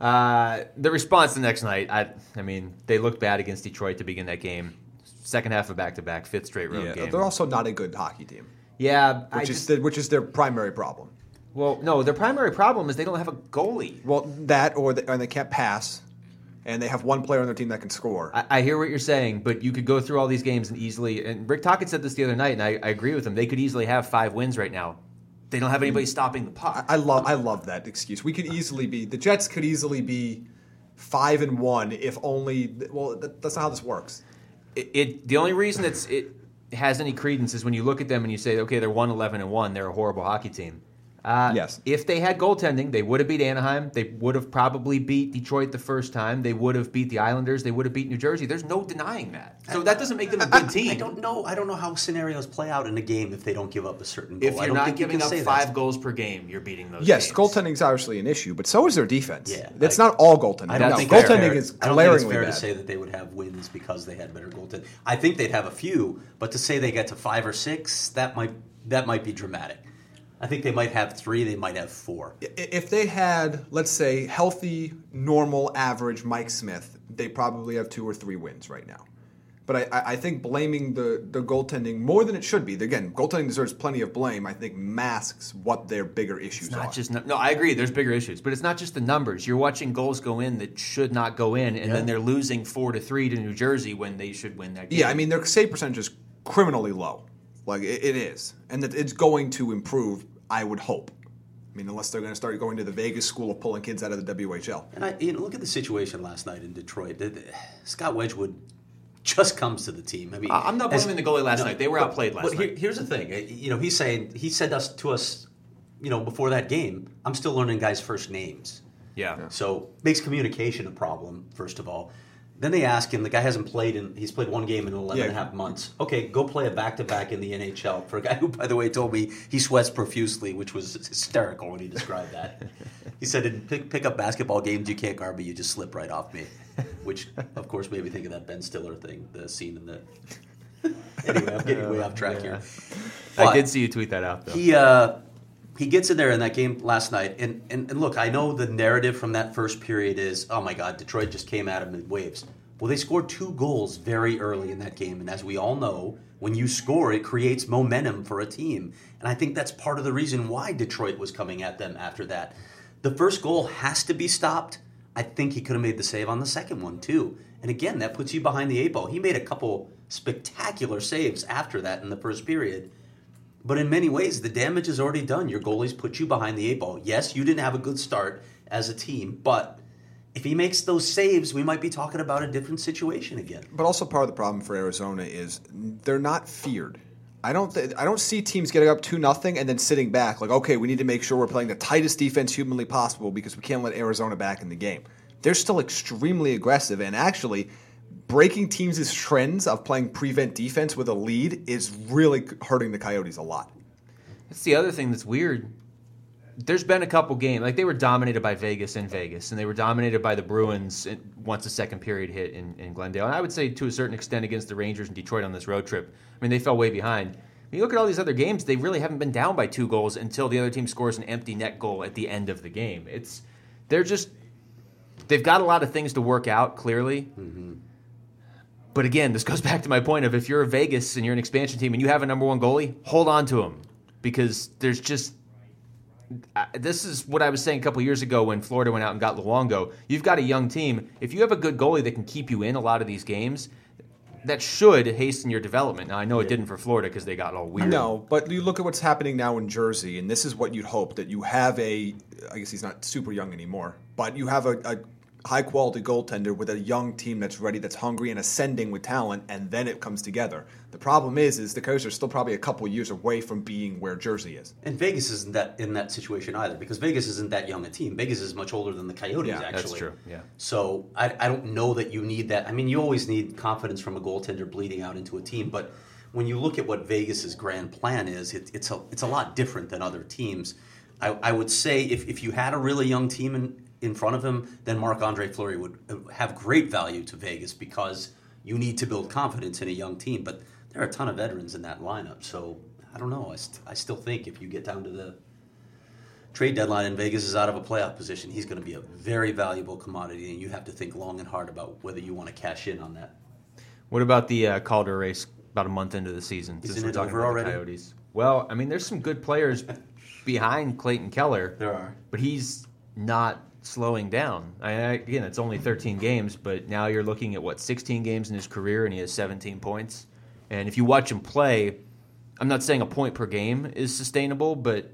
Uh, the response the next night, I I mean, they looked bad against Detroit to begin that game. Second half of back to back, fifth straight road game. they're also not a good hockey team, yeah, I which is just, the, which is their primary problem. well, no, their primary problem is they don't have a goalie. Well, that or they, and they can't pass, and they have one player on their team that can score. I, I hear what you're saying, but you could go through all these games and easily. And Rick Tocchet said this the other night, and I, I agree with him. They could easily have five wins right now. They don't have anybody stopping the puck. I love I love that excuse. We could easily be the Jets could easily be five and one if only. Well, that, that's not how this works. it, it the only reason it's it has any credence is when you look at them and you say, okay, they're one eleven and one. They're a horrible hockey team. Uh, Yes. If they had goaltending, they would have beat Anaheim. They would have probably beat Detroit the first time. They would have beat the Islanders. They would have beat New Jersey. There's no denying that. So that doesn't make them a good team. I don't know. I don't know how scenarios play out in a game if they don't give up a certain goal. If you're don't not think you giving can up five that. goals per game, you're beating those. Yes, games. goaltending is obviously an issue, but so is their defense. Yeah, that's I- not all goaltending. I don't No, think goaltending fair. is I don't think it's fair bad. to say that they would have wins because they had better goaltending. I think they'd have a few, but to say they get to five or six, that might that might be dramatic. I think they might have three. They might have four. If they had, let's say, healthy, normal, average Mike Smith, they probably have two or three wins right now. But I, I think blaming the, the goaltending more than it should be. Again, goaltending deserves plenty of blame. I think masks what their bigger issues It's not are. just no, no. I agree. There's bigger issues, but it's not just the numbers. You're watching goals go in that should not go in, and Yeah. then they're losing four to three to New Jersey when they should win that game. Yeah, I mean their save percentage is criminally low. Like it, it is, and that it's going to improve. I would hope. I mean, unless they're going to start going to the Vegas school of pulling kids out of the WHL. And I, you know, look at the situation last night in Detroit. Scott Wedgewood just comes to the team. I mean, I'm not as- blaming the goalie last night. They were but- outplayed last but here- here's the thing. Uh, You know, he's saying he said us to us, you know, before that game. I'm still learning guys' first names. yeah. So makes communication a problem. First of all, Then they ask him, the guy hasn't played in, he's played one game in 11 Yeah. and a half months. Okay, go play a back to back in the NHL for a guy who, by the way, told me he sweats profusely, which was hysterical when he described that. he said, in pick, pick up basketball games, you can't guard me, you just slip right off me. Which, of course, made me think of that Ben Stiller thing, the scene in the. anyway, I'm getting way off track here. I did see you tweet that out though. he uh, he gets in there in that game last night, and, and and look, I know the narrative from that first period is, oh my God, Detroit just came at him in waves. Well, they scored two goals very early in that game, and as we all know, when you score, it creates momentum for a team, and I think that's part of the reason why Detroit was coming at them after that. The first goal has to be stopped. I think he could have made the save on the second one too. And again, that puts you behind the eight ball. He made a couple spectacular saves after that in the first period. But in many ways, the damage is already done. Your goalies put you behind the eight ball. Yes, you didn't have a good start as a team, but if he makes those saves, we might be talking about a different situation again. But also part of the problem for Arizona is they're not feared. I don't th- I don't see teams getting up two nothing and then sitting back like okay we need to make sure we're playing the tightest defense humanly possible because we can't let Arizona back in the game. They're still extremely aggressive and actually breaking teams' trends of playing prevent defense with a lead is really hurting the Coyotes a lot. That's the other thing that's weird. There's been a couple games like they were dominated by Vegas in Vegas, and they were dominated by the Bruins in- once the second period hit in, in Glendale. And I would say to a certain extent against the Rangers and Detroit on this road trip. I mean, they fell way behind. When you look at all these other games, they really haven't been down by two goals until the other team scores an empty net goal at the end of the game. It's they're just they've got a lot of things to work out clearly. Mm-hmm. But again, this goes back to my point of if you're a Vegas and you're an expansion team and you have a number one goalie, hold on to him because there's just. I- This is what I was saying a couple years ago when Florida went out and got Luongo. You've got a young team. If you have a good goalie that can keep you in a lot of these games, that should hasten your development. Now I know it didn't for Florida because they got all weird. No, but you look at what's happening now in Jersey, and this is what you'd hope that you have a. I guess he's not super young anymore, but you have a, a high quality goaltender with a young team that's ready, that's hungry and ascending with talent, and then it comes together. The problem is, is the Coyotes are still probably a couple years away from being where Jersey is. And Vegas isn't that in that situation either because Vegas isn't that young a team. Vegas is much older than the Coyotes. Yeah, actually, that's true, yeah. So I, I don't know that you need that. I mean, you always need confidence from a goaltender bleeding out into a team, but when you look at what Vegas's grand plan is, it, it's a it's a lot different than other teams. I, I would say if, if you had a really young team in, in front of him, then Marc Andre Fleury would uh, have great value to Vegas because you need to build confidence in a young team. But there are a ton of veterans in that lineup, so I don't know. I, st- I still think if you get down to the trade deadline and Vegas is out of a playoff position, he's going to be a very valuable commodity, and you have to think long and hard about whether you want to cash in on that. What about the uh, Calder race about a month into the season? Isn't we're it over already? Coyotes. Well, I mean, there's some good players behind Clayton Keller. There are. but he's not slowing down. I, I- again, it's only 13 games, but now you're looking at what 16 games in his career, and he has 17 points. And if you watch him play, I'm not saying a point per game is sustainable, but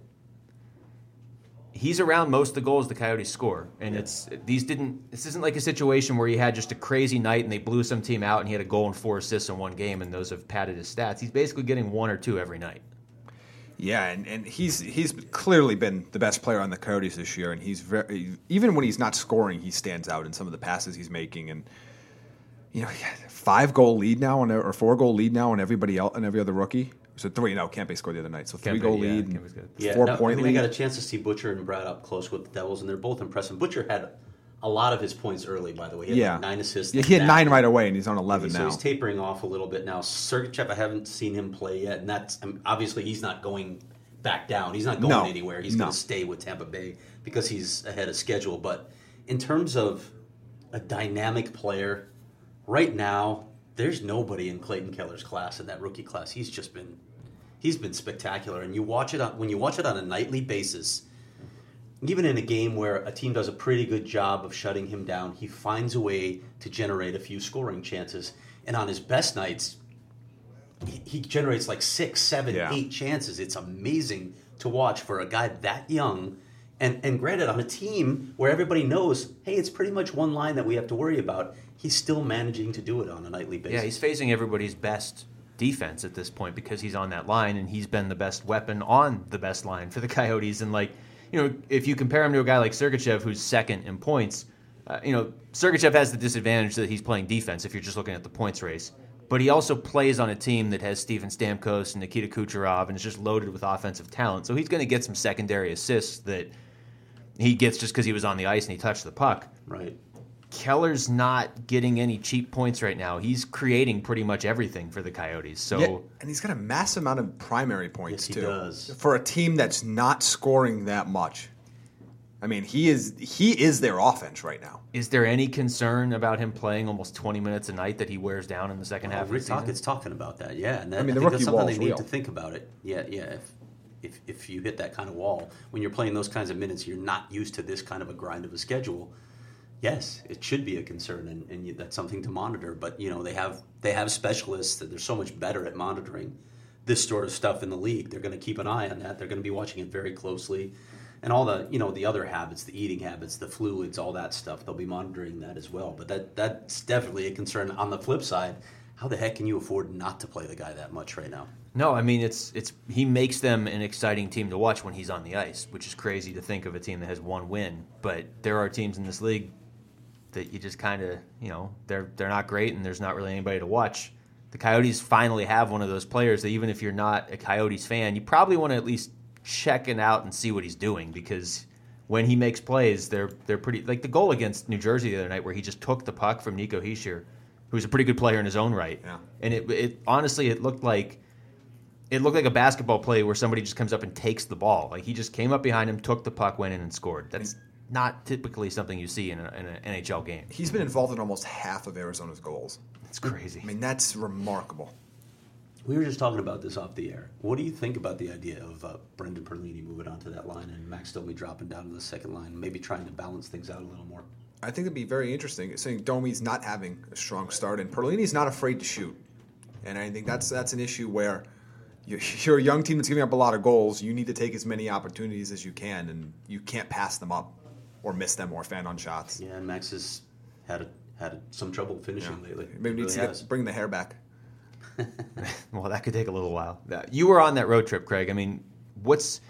he's around most of the goals the Coyotes score. And it's these didn't. This isn't like a situation where he had just a crazy night and they blew some team out and he had a goal and four assists in one game, and those have padded his stats. He's basically getting one or two every night. Yeah, and, and he's he's clearly been the best player on the Coyotes this year, and he's very even when he's not scoring, he stands out in some of the passes he's making, and you know, he had a five goal lead now on or four goal lead now on everybody else and every other rookie. So three, no, Kempe scored the other night, so three Kempe, goal yeah, lead, and Kempe's. Yeah, four no, point I mean, lead. I got a chance to see Butcher and Bratt up close with the Devils, and they're both impressive. Butcher had a lot of his points early, by the way. He had yeah, like nine assists. Yeah, he had nine right away, and he's on eleven so now. he's tapering off a little bit now. Sergachev, I haven't seen him play yet, and that's I mean, obviously he's not going back down. He's not going No. anywhere. He's No. going to stay with Tampa Bay because he's ahead of schedule. But in terms of a dynamic player, right now there's nobody in Clayton Keller's class in that rookie class. He's just been he's been spectacular, and you watch it on, when you watch it on a nightly basis. Even in a game where a team does a pretty good job of shutting him down, he finds a way to generate a few scoring chances. And on his best nights, he, he generates like six, seven, Yeah. eight chances. It's amazing to watch for a guy that young. And, and granted, on a team where everybody knows, hey, it's pretty much one line that we have to worry about, he's still managing to do it on a nightly basis. Yeah, he's facing everybody's best defense at this point because he's on that line and he's been the best weapon on the best line for the Coyotes. And like, you know, if you compare him to a guy like Sergachev, who's second in points, uh, you know, Sergachev has the disadvantage that he's playing defense if you're just looking at the points race. But he also plays on a team that has Steven Stamkos and Nikita Kucherov and is just loaded with offensive talent. So he's going to get some secondary assists that he gets just because he was on the ice and he touched the puck. Right. Keller's not getting any cheap points right now. He's creating pretty much everything for the Coyotes. So Yeah, and he's got a massive amount of primary points Yes, he too. does. For a team that's not scoring that much. I mean, he is he is their offense right now. is there any concern about him playing almost 20 minutes a night that he wears down in the second half Rick of the season? Tocchet's talking about that, yeah. And that, I, mean, the think rookie that's something they need real. to think about it. Yeah, yeah. If, if if you hit that kind of wall when you're playing those kinds of minutes, you're not used to this kind of a grind of a schedule. Yes, it should be a concern, and, and that's something to monitor. But you know, they have they have specialists that they're so much better at monitoring this sort of stuff in the league. They're going to keep an eye on that. They're going to be watching it very closely, and all the you know the other habits, the eating habits, the fluids, all that stuff. They'll be monitoring that as well. But that that's definitely a concern. On the flip side, how the heck can you afford not to play the guy that much right now? No, I mean it's it's he makes them an exciting team to watch when he's on the ice, which is crazy to think of a team that has one win. But there are teams in this league that you just kind of you know they're they're not great and there's not really anybody to watch. The Coyotes finally have one of those players that even if you're not a Coyotes fan, you probably want to at least check it out and see what he's doing because when he makes plays, they're they're pretty like the goal against New Jersey the other night where he just took the puck from Nico Hischier, who's a pretty good player in his own right. Yeah. And it, it honestly it looked like it looked like a basketball play where somebody just comes up and takes the ball. Like he just came up behind him, took the puck, went in and scored. That's not typically something you see in, a, in an NHL game. He's been involved in almost half of Arizona's goals. It's crazy. I mean, that's remarkable. We were just talking about this off the air. What do you think about the idea of uh, Brendan Perlini moving onto that line and Max Domi dropping down to the second line, maybe trying to balance things out a little more? I think it'd be very interesting. Saying Domi's not having a strong start, and Perlini's not afraid to shoot, and I think that's that's an issue where you- you're a young team that's giving up a lot of goals. You need to take as many opportunities as you can, and you can't pass them up or miss them or fan on shots. Yeah, and Max has had a, had some trouble finishing lately. Maybe He needs really to get, bring the hair back. Well, that could take a little while. You were on that road trip, Craig. I mean, what's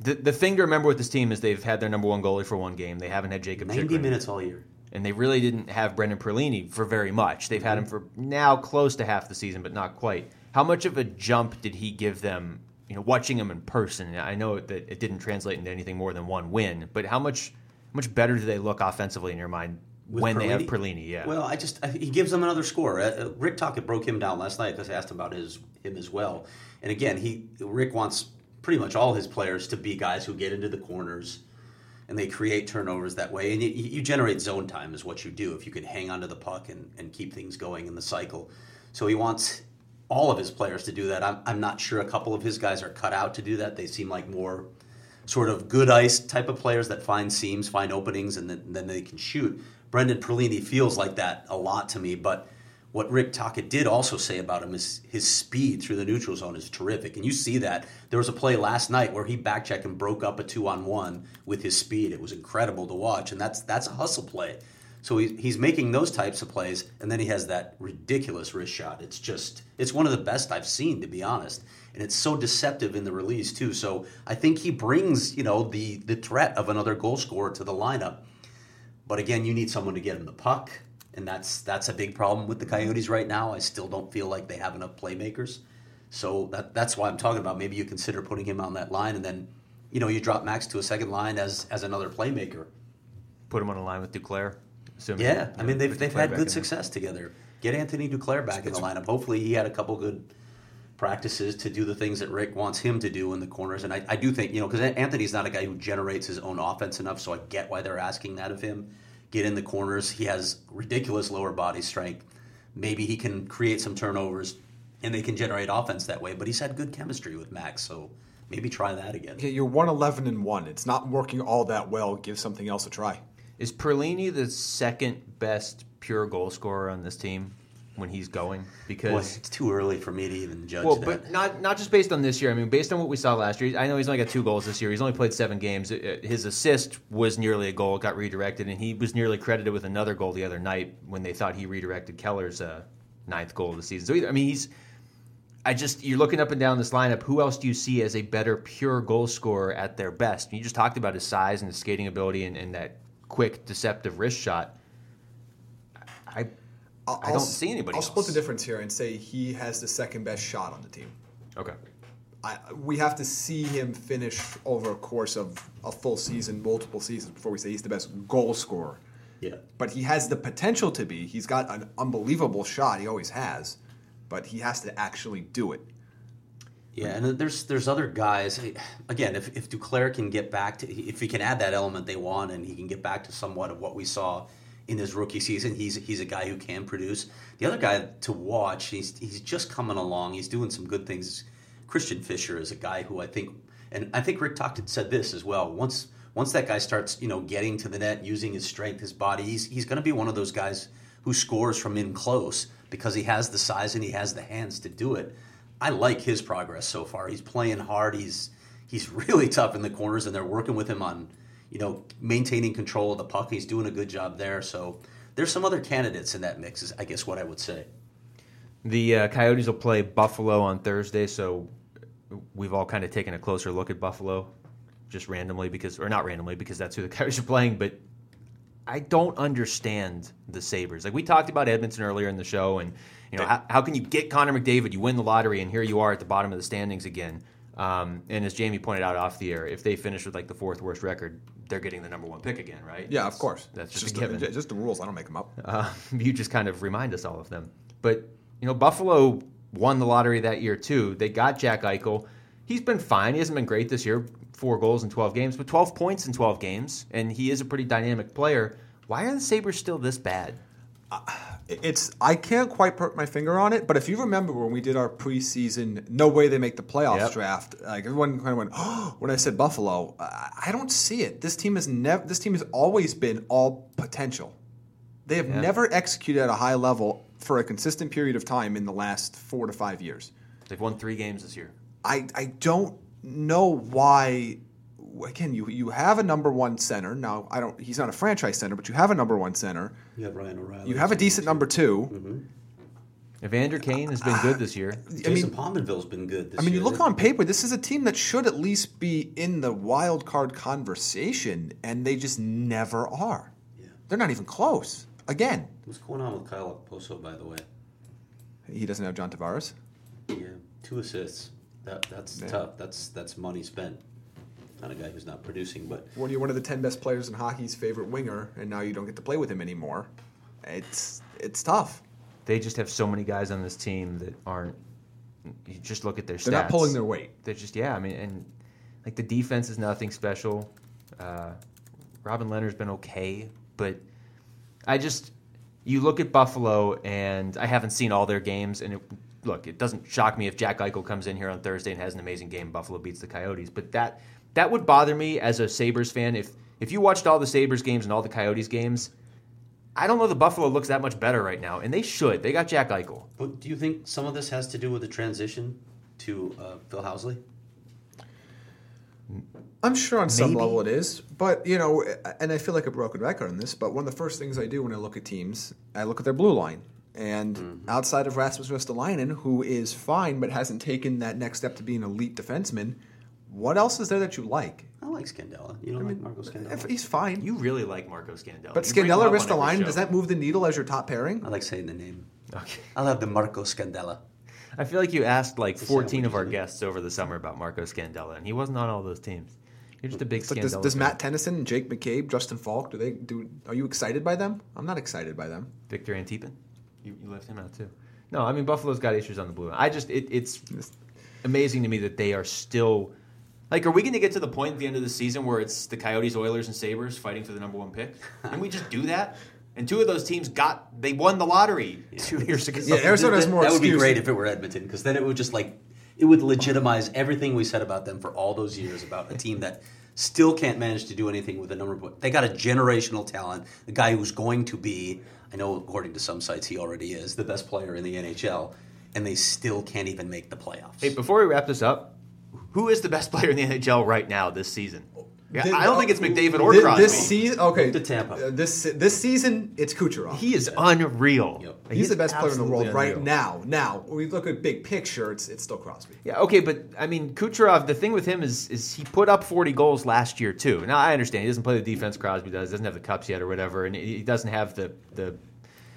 the the thing to remember with this team is they've had their number one goalie for one game. They haven't had Jakob 90 Chychrun. minutes all year. and they really didn't have Brendan Perlini for very much. They've had mm-hmm. him for now close to half the season, but not quite. How much of a jump did he give them? You know, watching him in person. I know that it didn't translate into anything more than one win, but how much much better do they look offensively in your mind With when they have Perlini? Yeah. Well, I just I, he gives them another score. Uh, uh, Rick Tocchet broke him down last night because I asked him about his him as well. And again, he Rick wants pretty much all his players to be guys who get into the corners and they create turnovers that way. And you, you generate zone time is what you do if you can hang onto the puck and, and keep things going in the cycle. So he wants all of his players to do that. I'm, I'm not sure a couple of his guys are cut out to do that. They seem like more sort of good ice type of players that find seams, find openings, and then, then they can shoot. Brendan Perlini feels like that a lot to me, but what Rick Tocchet did also say about him is his speed through the neutral zone is terrific. And you see that. There was a play last night where he backchecked and broke up a two on one with his speed. It was incredible to watch. And that's that's a hustle play. So he, he's making those types of plays, and then he has that ridiculous wrist shot. It's just, it's one of the best I've seen, to be honest. And it's so deceptive in the release, too. So I think he brings, you know, the, the threat of another goal scorer to the lineup. But again, you need someone to get him the puck, and that's that's a big problem with the Coyotes right now. I still don't feel like they have enough playmakers. So that that's why I'm talking about maybe you consider putting him on that line, and then you know you drop Max to a second line as as another playmaker. Put him on a line with Duclair. Assuming, Yeah, you I mean they've they've had good in there. success together. Get Anthony Duclair back in the lineup. Hopefully he had a couple good practices to do the things that Rick wants him to do in the corners. And I, I do think you know because Anthony's not a guy who generates his own offense enough, so I get why they're asking that of him. Get in the corners. He has ridiculous lower body strength. Maybe he can create some turnovers, and they can generate offense that way. But he's had good chemistry with Max, so maybe try that again. Yeah, You're one eleven and one. It's not working all that well. Give something else a try. Is Perlini the second best pure goal scorer on this team when he's going? Because it's too early for me to even judge Well, that. but not not just based on this year. I mean, based on what we saw last year. I know he's only got two goals this year. He's only played seven games. Uh, His assist was nearly a goal, It got redirected, and he was nearly credited with another goal the other night when they thought he redirected Keller's uh, ninth goal of the season. So I mean, he's. I just you're looking up and down this lineup. Who else do you see as a better pure goal scorer at their best? You just talked about his size and his skating ability and, and that quick, deceptive wrist shot. I I'll, I don't I'll- see anybody I'll split the difference here and say he has the second best shot on the team. okay. I, we have to see him finish over a course of a full season, multiple seasons, before we say he's the best goal scorer. Yeah. But he has the potential to be. He's got an unbelievable shot. He always has. But he has to actually do it. Yeah, and there's there's other guys. Eh, again, if if Duclair can get back to if he can add that element they want, and he can get back to somewhat of what we saw in his rookie season, he's he's a guy who can produce. The other guy to watch, he's he's just coming along. He's doing some good things. Christian Fischer is a guy who I think, and I think Rick talked said this as well. Once once that guy starts, you know, getting to the net, using his strength, his body, he's he's going to be one of those guys who scores from in close because he has the size and he has the hands to do it. I like his progress so far. He's playing hard. He's he's really tough in the corners, and they're working with him on, you know, maintaining control of the puck. He's doing a good job there. So there's some other candidates in that mix. Is I guess what I would say. The uh, Coyotes will play Buffalo on Thursday, so we've all kind of taken a closer look at Buffalo, just randomly because, or not randomly because that's who the Coyotes are playing. But I don't understand the Sabres. Like we talked about Edmonton earlier in the show, and you know how, how can you get Connor McDavid? You win the lottery, and here you are at the bottom of the standings again. Um, and as Jaime pointed out off the air, if they finish with like the fourth worst record, they're getting the number one pick again, right? Yeah, of course. That's just, just a given. the, just the rules. I don't make them up. Uh, you just kind of remind us all of them. But you know, Buffalo won the lottery that year too. They got Jack Eichel. He's been fine. He hasn't been great this year. Four goals in twelve games, but twelve points in twelve games, and he is a pretty dynamic player. Why are the Sabres still this bad? Uh, it's I can't quite put my finger on it, but if you remember when we did our preseason, no way they make the playoffs Yep. draft. Like everyone kind of went, oh, when I said Buffalo, I I don't see it. This team has never. This team has always been all potential. They have Yeah. never executed at a high level for a consistent period of time in the last four to five years. They've won three games this year. I I don't know why. Again, you you have a number one center now. I don't. He's not a franchise center, but you have a number one center. You have Ryan O'Reilly. You have a decent number 2 mm-hmm. Evander Kane has been good this year. I mean, Jason Pominville's been good. This I mean, you look on paper, this is a team that should at least be in the wild card conversation, and they just never are. Yeah. They're not even close. Again, What's going on with Kyle Okposo, by the way? he doesn't have John Tavares. Yeah, two assists. That that's Yeah. tough. That's that's money spent on a guy who's not producing. But When you're one of the ten best players in hockey's favorite winger, and now you don't get to play with him anymore, it's it's tough. They just have so many guys on this team that aren't. You just look at their stats. They're stats. not pulling their weight. They're just yeah. I mean, and like the defense is nothing special. Uh, Robin Lehner's been okay, but I just you look at Buffalo, and I haven't seen all their games, and it, look, it doesn't shock me if Jack Eichel comes in here on Thursday and has an amazing game. Buffalo beats the Coyotes, but that that would bother me as a Sabres fan if if you watched all the Sabres games and all the Coyotes games. I don't know the Buffalo looks that much better right now, and they should. They got Jack Eichel. but do you think some of this has to do with the transition to uh, Phil Housley? I'm sure on some level it is, but you know, and I feel like a broken record on this. But one of the first things I do when I look at teams, I look at their blue line, and mm-hmm. outside of Rasmus Ristolainen, who is fine but hasn't taken that next step to be an elite defenseman, what else is there that you like? I like Scandella. You don't like Marco Scandella? He's fine, You really like Marco Scandella. but You bring him Scandella up on every Ristolainen, does that move the needle as your top pairing? I like saying the name. Okay. I'll have the Marco Scandella. I feel like you asked like It's 14 of our it? guests over the summer about Marco Scandella, and he wasn't on all those teams. You're just a big It's like, does, does. Matt Tennyson, Jake McCabe, Justin Falk, do they do? Are you excited by them? I'm not excited by them. Viktor Antipin? You, you left him out too. No, I mean Buffalo's got issues on the blue. line. I just it, it's amazing to me that they are still like. Are we going to get to the point at the end of the season where it's the Coyotes, Oilers, and Sabres fighting for the number one pick? Can we just do that? And two of those teams got they won the lottery two years ago. Yeah, Arizona has That- more That would be great if it were Edmonton, because then it would just like it would legitimize everything we said about them for all those years about a team that still can't manage to do anything with a number. But they got a generational talent, a guy who's going to be. I know, according to some sites, he already is the best player in the NHL, and they still can't even make the playoffs. Hey, before we wrap this up, who is the best player in the NHL right now this season? Yeah, Thi- I don't think it's McDavid or thi- Crosby. This season, okay. To Tampa. uh, this this season, it's Kucherov. he is unreal. Yep. He's He the best player in the world absolutely right now. Now, when we look at big picture, it's it's still Crosby. Yeah, okay, but I mean, Kucherov. The thing with him is, is he put up forty goals last year too. Now I understand he doesn't play the defense Crosby does, doesn't have the cups yet or whatever, and he doesn't have the the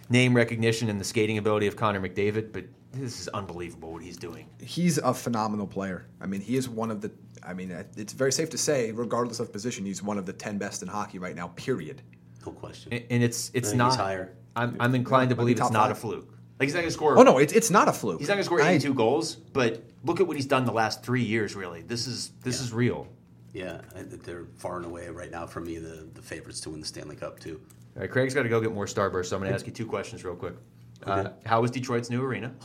name recognition and the skating ability of Connor McDavid. But this is unbelievable what he's doing. He's a phenomenal player. I mean, he is one of the. I mean, it's very safe to say, regardless of position, he's one of the ten best in hockey right now. Period. No question. And, and it's it's I think not. he's higher. I'm I'm inclined to believe it's not five. a fluke. Like he's not going to score. Oh no, it's it's not a fluke. He's not going to score I- 82 goals, but look at what he's done the last three years. Really, this is this Yeah. is real. Yeah, I, they're far and away right now for me the, the favorites to win the Stanley Cup too. All right, Craig's got to go get more Starburst, so I'm going to ask you two questions real quick. Uh, how was Detroit's new arena?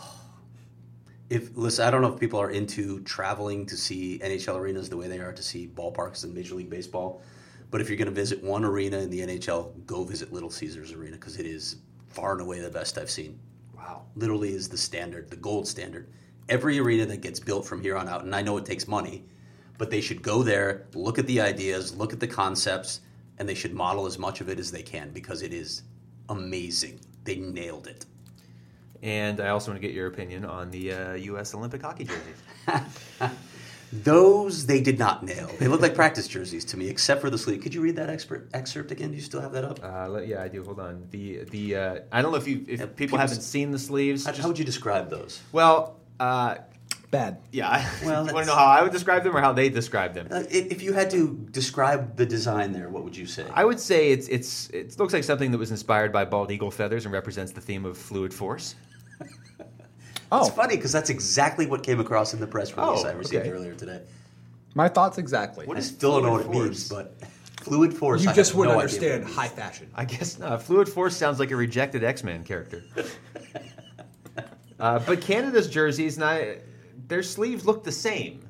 If listen, I don't know if people are into traveling to see NHL arenas the way they are to see ballparks in Major League Baseball, but if you're going to visit one arena in the NHL, go visit Little Caesars Arena because it is far and away the best I've seen. Wow. Literally is the standard, the gold standard. Every arena that gets built from here on out, and I know it takes money, but they should go there, look at the ideas, look at the concepts, and they should model as much of it as they can because it is amazing. They nailed it. And I also want to get your opinion on the uh, U.S. Olympic hockey jerseys. Those they did not nail. They look like practice jerseys to me, except for the sleeve. Could you read that expert excerpt again? Do you still have that up? Uh, yeah, I do. Hold on. The the uh, I don't know if you if Yeah, people people haven't s- seen the sleeves. How, how would you describe those? well, uh, bad. yeah. I, Well, you want to know how I would describe them or how they describe them? Uh, if, if you had to describe the design there, what would you say? I would say it's it's it looks like something that was inspired by bald eagle feathers and represents the theme of fluid force. Oh, It's funny because that's exactly what came across in the press release Oh, I received okay. earlier today. my thoughts exactly. What I is still don't know what fluid it means, but fluid force. you I just have wouldn't no understand high fashion. I guess not. Fluid Force sounds like a rejected X Men character. uh, but Canada's jerseys, not, their sleeves look the same.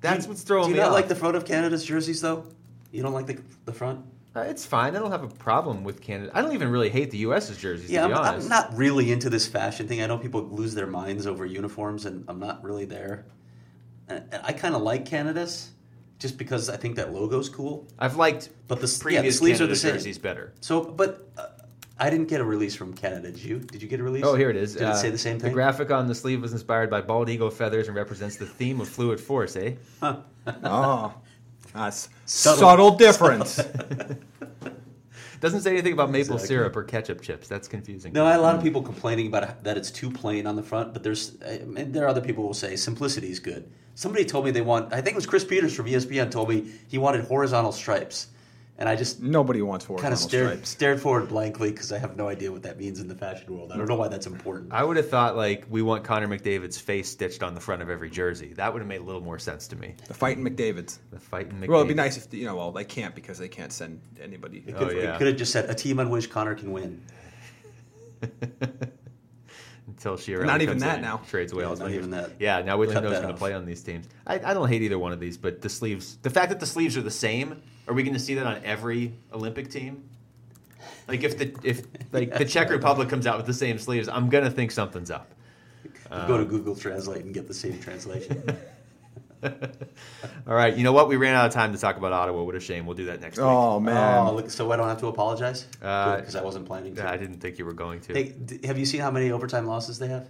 That's you- what's throwing me. Do you me not off. like the front of Canada's jerseys though? You don't like the the front? Uh, it's fine. I don't have a problem with Canada. I don't even really hate the U.S.'s jerseys. Yeah, to be I'm, honest. I'm not really into this fashion thing. I know people lose their minds over uniforms, and I'm not really there. And and I kind of like Canada's, just because I think that logo's cool. I've liked But the s- yeah, previous the sleeves are the same. jerseys better. So, but uh, I didn't get a release from Canada. Did you? Did you get a release? Oh, here it is. Did it say the same thing? The graphic on the sleeve was inspired by bald eagle feathers and represents the theme of fluid force. Eh? Oh, that's Subtle. subtle, difference. Doesn't say anything about maple Exactly. syrup or ketchup chips. That's confusing. No, I had a lot of people complaining about that it's too plain on the front, but there's uh, and there are other people who will say simplicity is good. Somebody told me they want. I think it was Chris Peters from ESPN told me he wanted horizontal stripes, and I just Nobody wants kind of stared stripes. stared forward blankly because I have no idea what that means in the fashion world. I don't know why that's important. I would have thought like we want Connor McDavid's face stitched on the front of every jersey. That would have made a little more sense to me. The fighting McDavid's. The fighting McDavid. Well, it'd be nice if you know. Well, they can't because they can't send anybody. It Oh, could, yeah. it could have just said a team on which Connor can win. Until she Not even that now. trades away Yeah, all his not money. even that. Yeah, now Whitland's Cut going to play on these teams. I, I don't hate either one of these, but the sleeves, the fact that the sleeves are the same, are we going to see that on every Olympic team? Like if the if like the Czech Republic comes out with the same sleeves, I'm going to think something's up. Go to um, Google Translate and get the same translation. All right, you know what? We ran out of time to talk about Ottawa. What a shame. We'll do that next week. Oh man, oh, look, so I don't have to apologize Uh, because I wasn't planning to. I didn't think you were going to. Hey, have you seen how many overtime losses they have?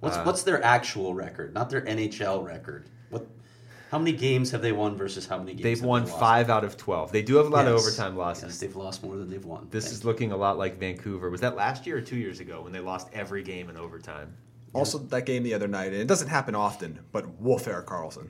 What's Uh, what's their actual record, not their NHL record? What? How many games have they won versus how many games? They've have won they lost? five out of 12. They do have a lot of overtime losses. Yes, they've lost more than they've won. This Thank is looking a lot like Vancouver. Was that last year or two years ago when they lost every game in overtime? Also, that game the other night, and it doesn't happen often, but Wolf Erik Karlsson.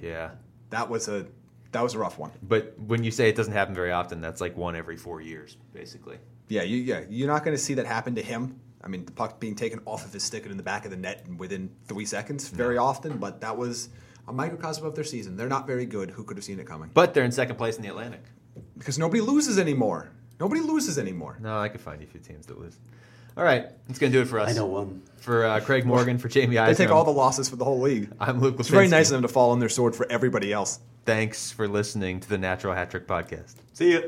Yeah. That was a that was a rough one. But when you say it doesn't happen very often, that's like one every four years, basically. Yeah, you, yeah, you're not going to see that happen to him. I mean, the puck being taken off of his stick and in the back of the net within three seconds very often, but that was a microcosm of their season. They're not very good. Who could have seen it coming? But they're in second place in the Atlantic. Because nobody loses anymore. Nobody loses anymore. No, I could find you a few teams that lose. All right, that's going to do it for us. I know one. For uh, Craig Morgan, for Jaime They take all the losses for the whole league. I'm Luke It's very nice of them to fall on their sword for everybody else. Thanks for listening to the Natural Hat Trick Podcast. See ya.